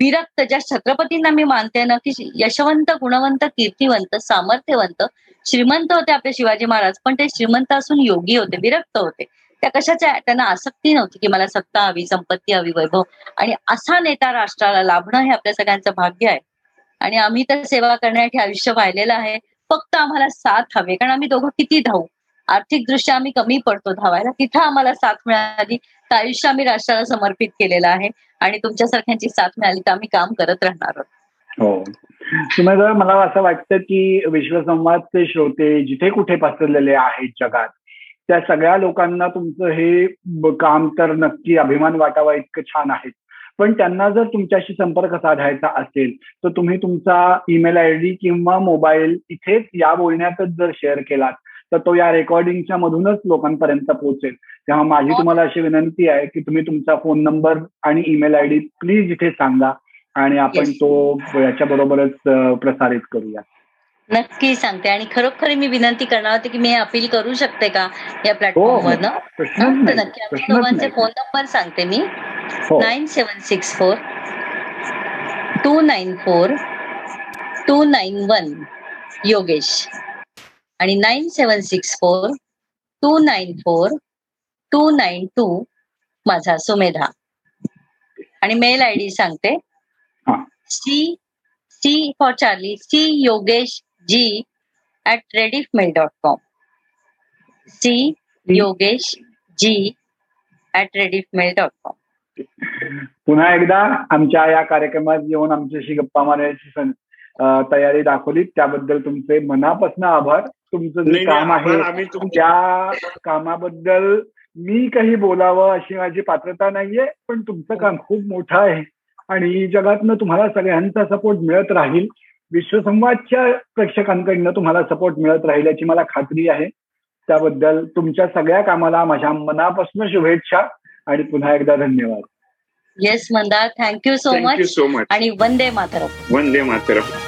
विरक्त ज्या छत्रपतींना मी मानते ना की यशवंत गुणवंत कीर्तिवंत सामर्थ्यवंत श्रीमंत होते आपले शिवाजी महाराज पण ते श्रीमंत असून योगी होते विरक्त होते. त्या कशाच्या त्यांना आसक्ती नव्हती की मला सत्ता हवी संपत्ती हवी वैभव. आणि असा नेता राष्ट्राला लाभणं हे आपल्या सगळ्यांचं भाग्य आहे. आणि आम्ही तर सेवा करण्यासाठी आयुष्य वाहिलेलं आहे. फक्त आम्हाला साथ हवे कारण आम्ही दोघं किती धावू. आर्थिक दृष्ट्या आम्ही कमी पडतो धावायला. तिथं आम्हाला साथ मिळाली. तर आयुष्य आम्ही राष्ट्राला समर्पित केलेलं आहे. आणि तुमच्यासारख्यांची साथ मिळाली तर आम्ही काम करत राहणार आहोत. हो. सुमेधा मला असं वाटतं की विश्वसंवादचे श्रोते जिथे कुठे पसरलेले आहेत जगात त्या सगळ्या लोकांना तुमचं हे काम तर नक्की अभिमान वाटावा इतकं छान आहे. पण त्यांना जर तुमच्याशी संपर्क साधायचा असेल तर तुम्ही तुमचा ईमेल आय डी किंवा मोबाईल इथेच या बोलण्यातच जर शेअर केलात तर तो या रेकॉर्डिंगच्या मधूनच लोकांपर्यंत पोहोचेल. तेव्हा माझी तुम्हाला अशी विनंती आहे की तुम्ही तुमचा फोन नंबर आणि ईमेल आय डी प्लीज इथे सांगा आणि आपण तो याच्या बरोबरच प्रसारित करूया. नक्की सांगते. आणि खरोखर मी विनंती करणार होते की मी अपील करू शकते का या प्लॅटफॉर्मवर नक्की दोघांचे फोन नंबर सांगते मी. Nine seven six four two nine four two nine one Yogesh. आणि nine seven six four two nine four two nine two माझा सुमेधा. आणि मेल आय डी सांगते. C C for Charlie C Yogesh G at Rediff mail dot com C Yogesh G at Rediff mail dot com पुन्हा एकदा आमच्या या कार्यक्रमात येऊन आमच्याशी गप्पा मारण्याची तयारी दाखवली. त्याबद्दल तुमचे मनापासून आभार. तुमचं जे काम आहे त्या कामाबद्दल मी काही बोलावं अशी माझी पात्रता नाहीये पण तुमचं काम खूप मोठं आहे. आणि जगातनं तुम्हाला सगळ्यांचा सपोर्ट मिळत राहील. विश्वसंवादच्या प्रेक्षकांकडनं तुम्हाला सपोर्ट मिळत राहील याची मला खात्री आहे. त्याबद्दल तुमच्या सगळ्या कामाला माझ्या मनापासून शुभेच्छा आणि पुन्हा एकदा धन्यवाद. Yes Mandar thank you so much so much आणि वंदे मातरम. वंदे मातरम.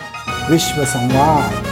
विश्वसंवाद।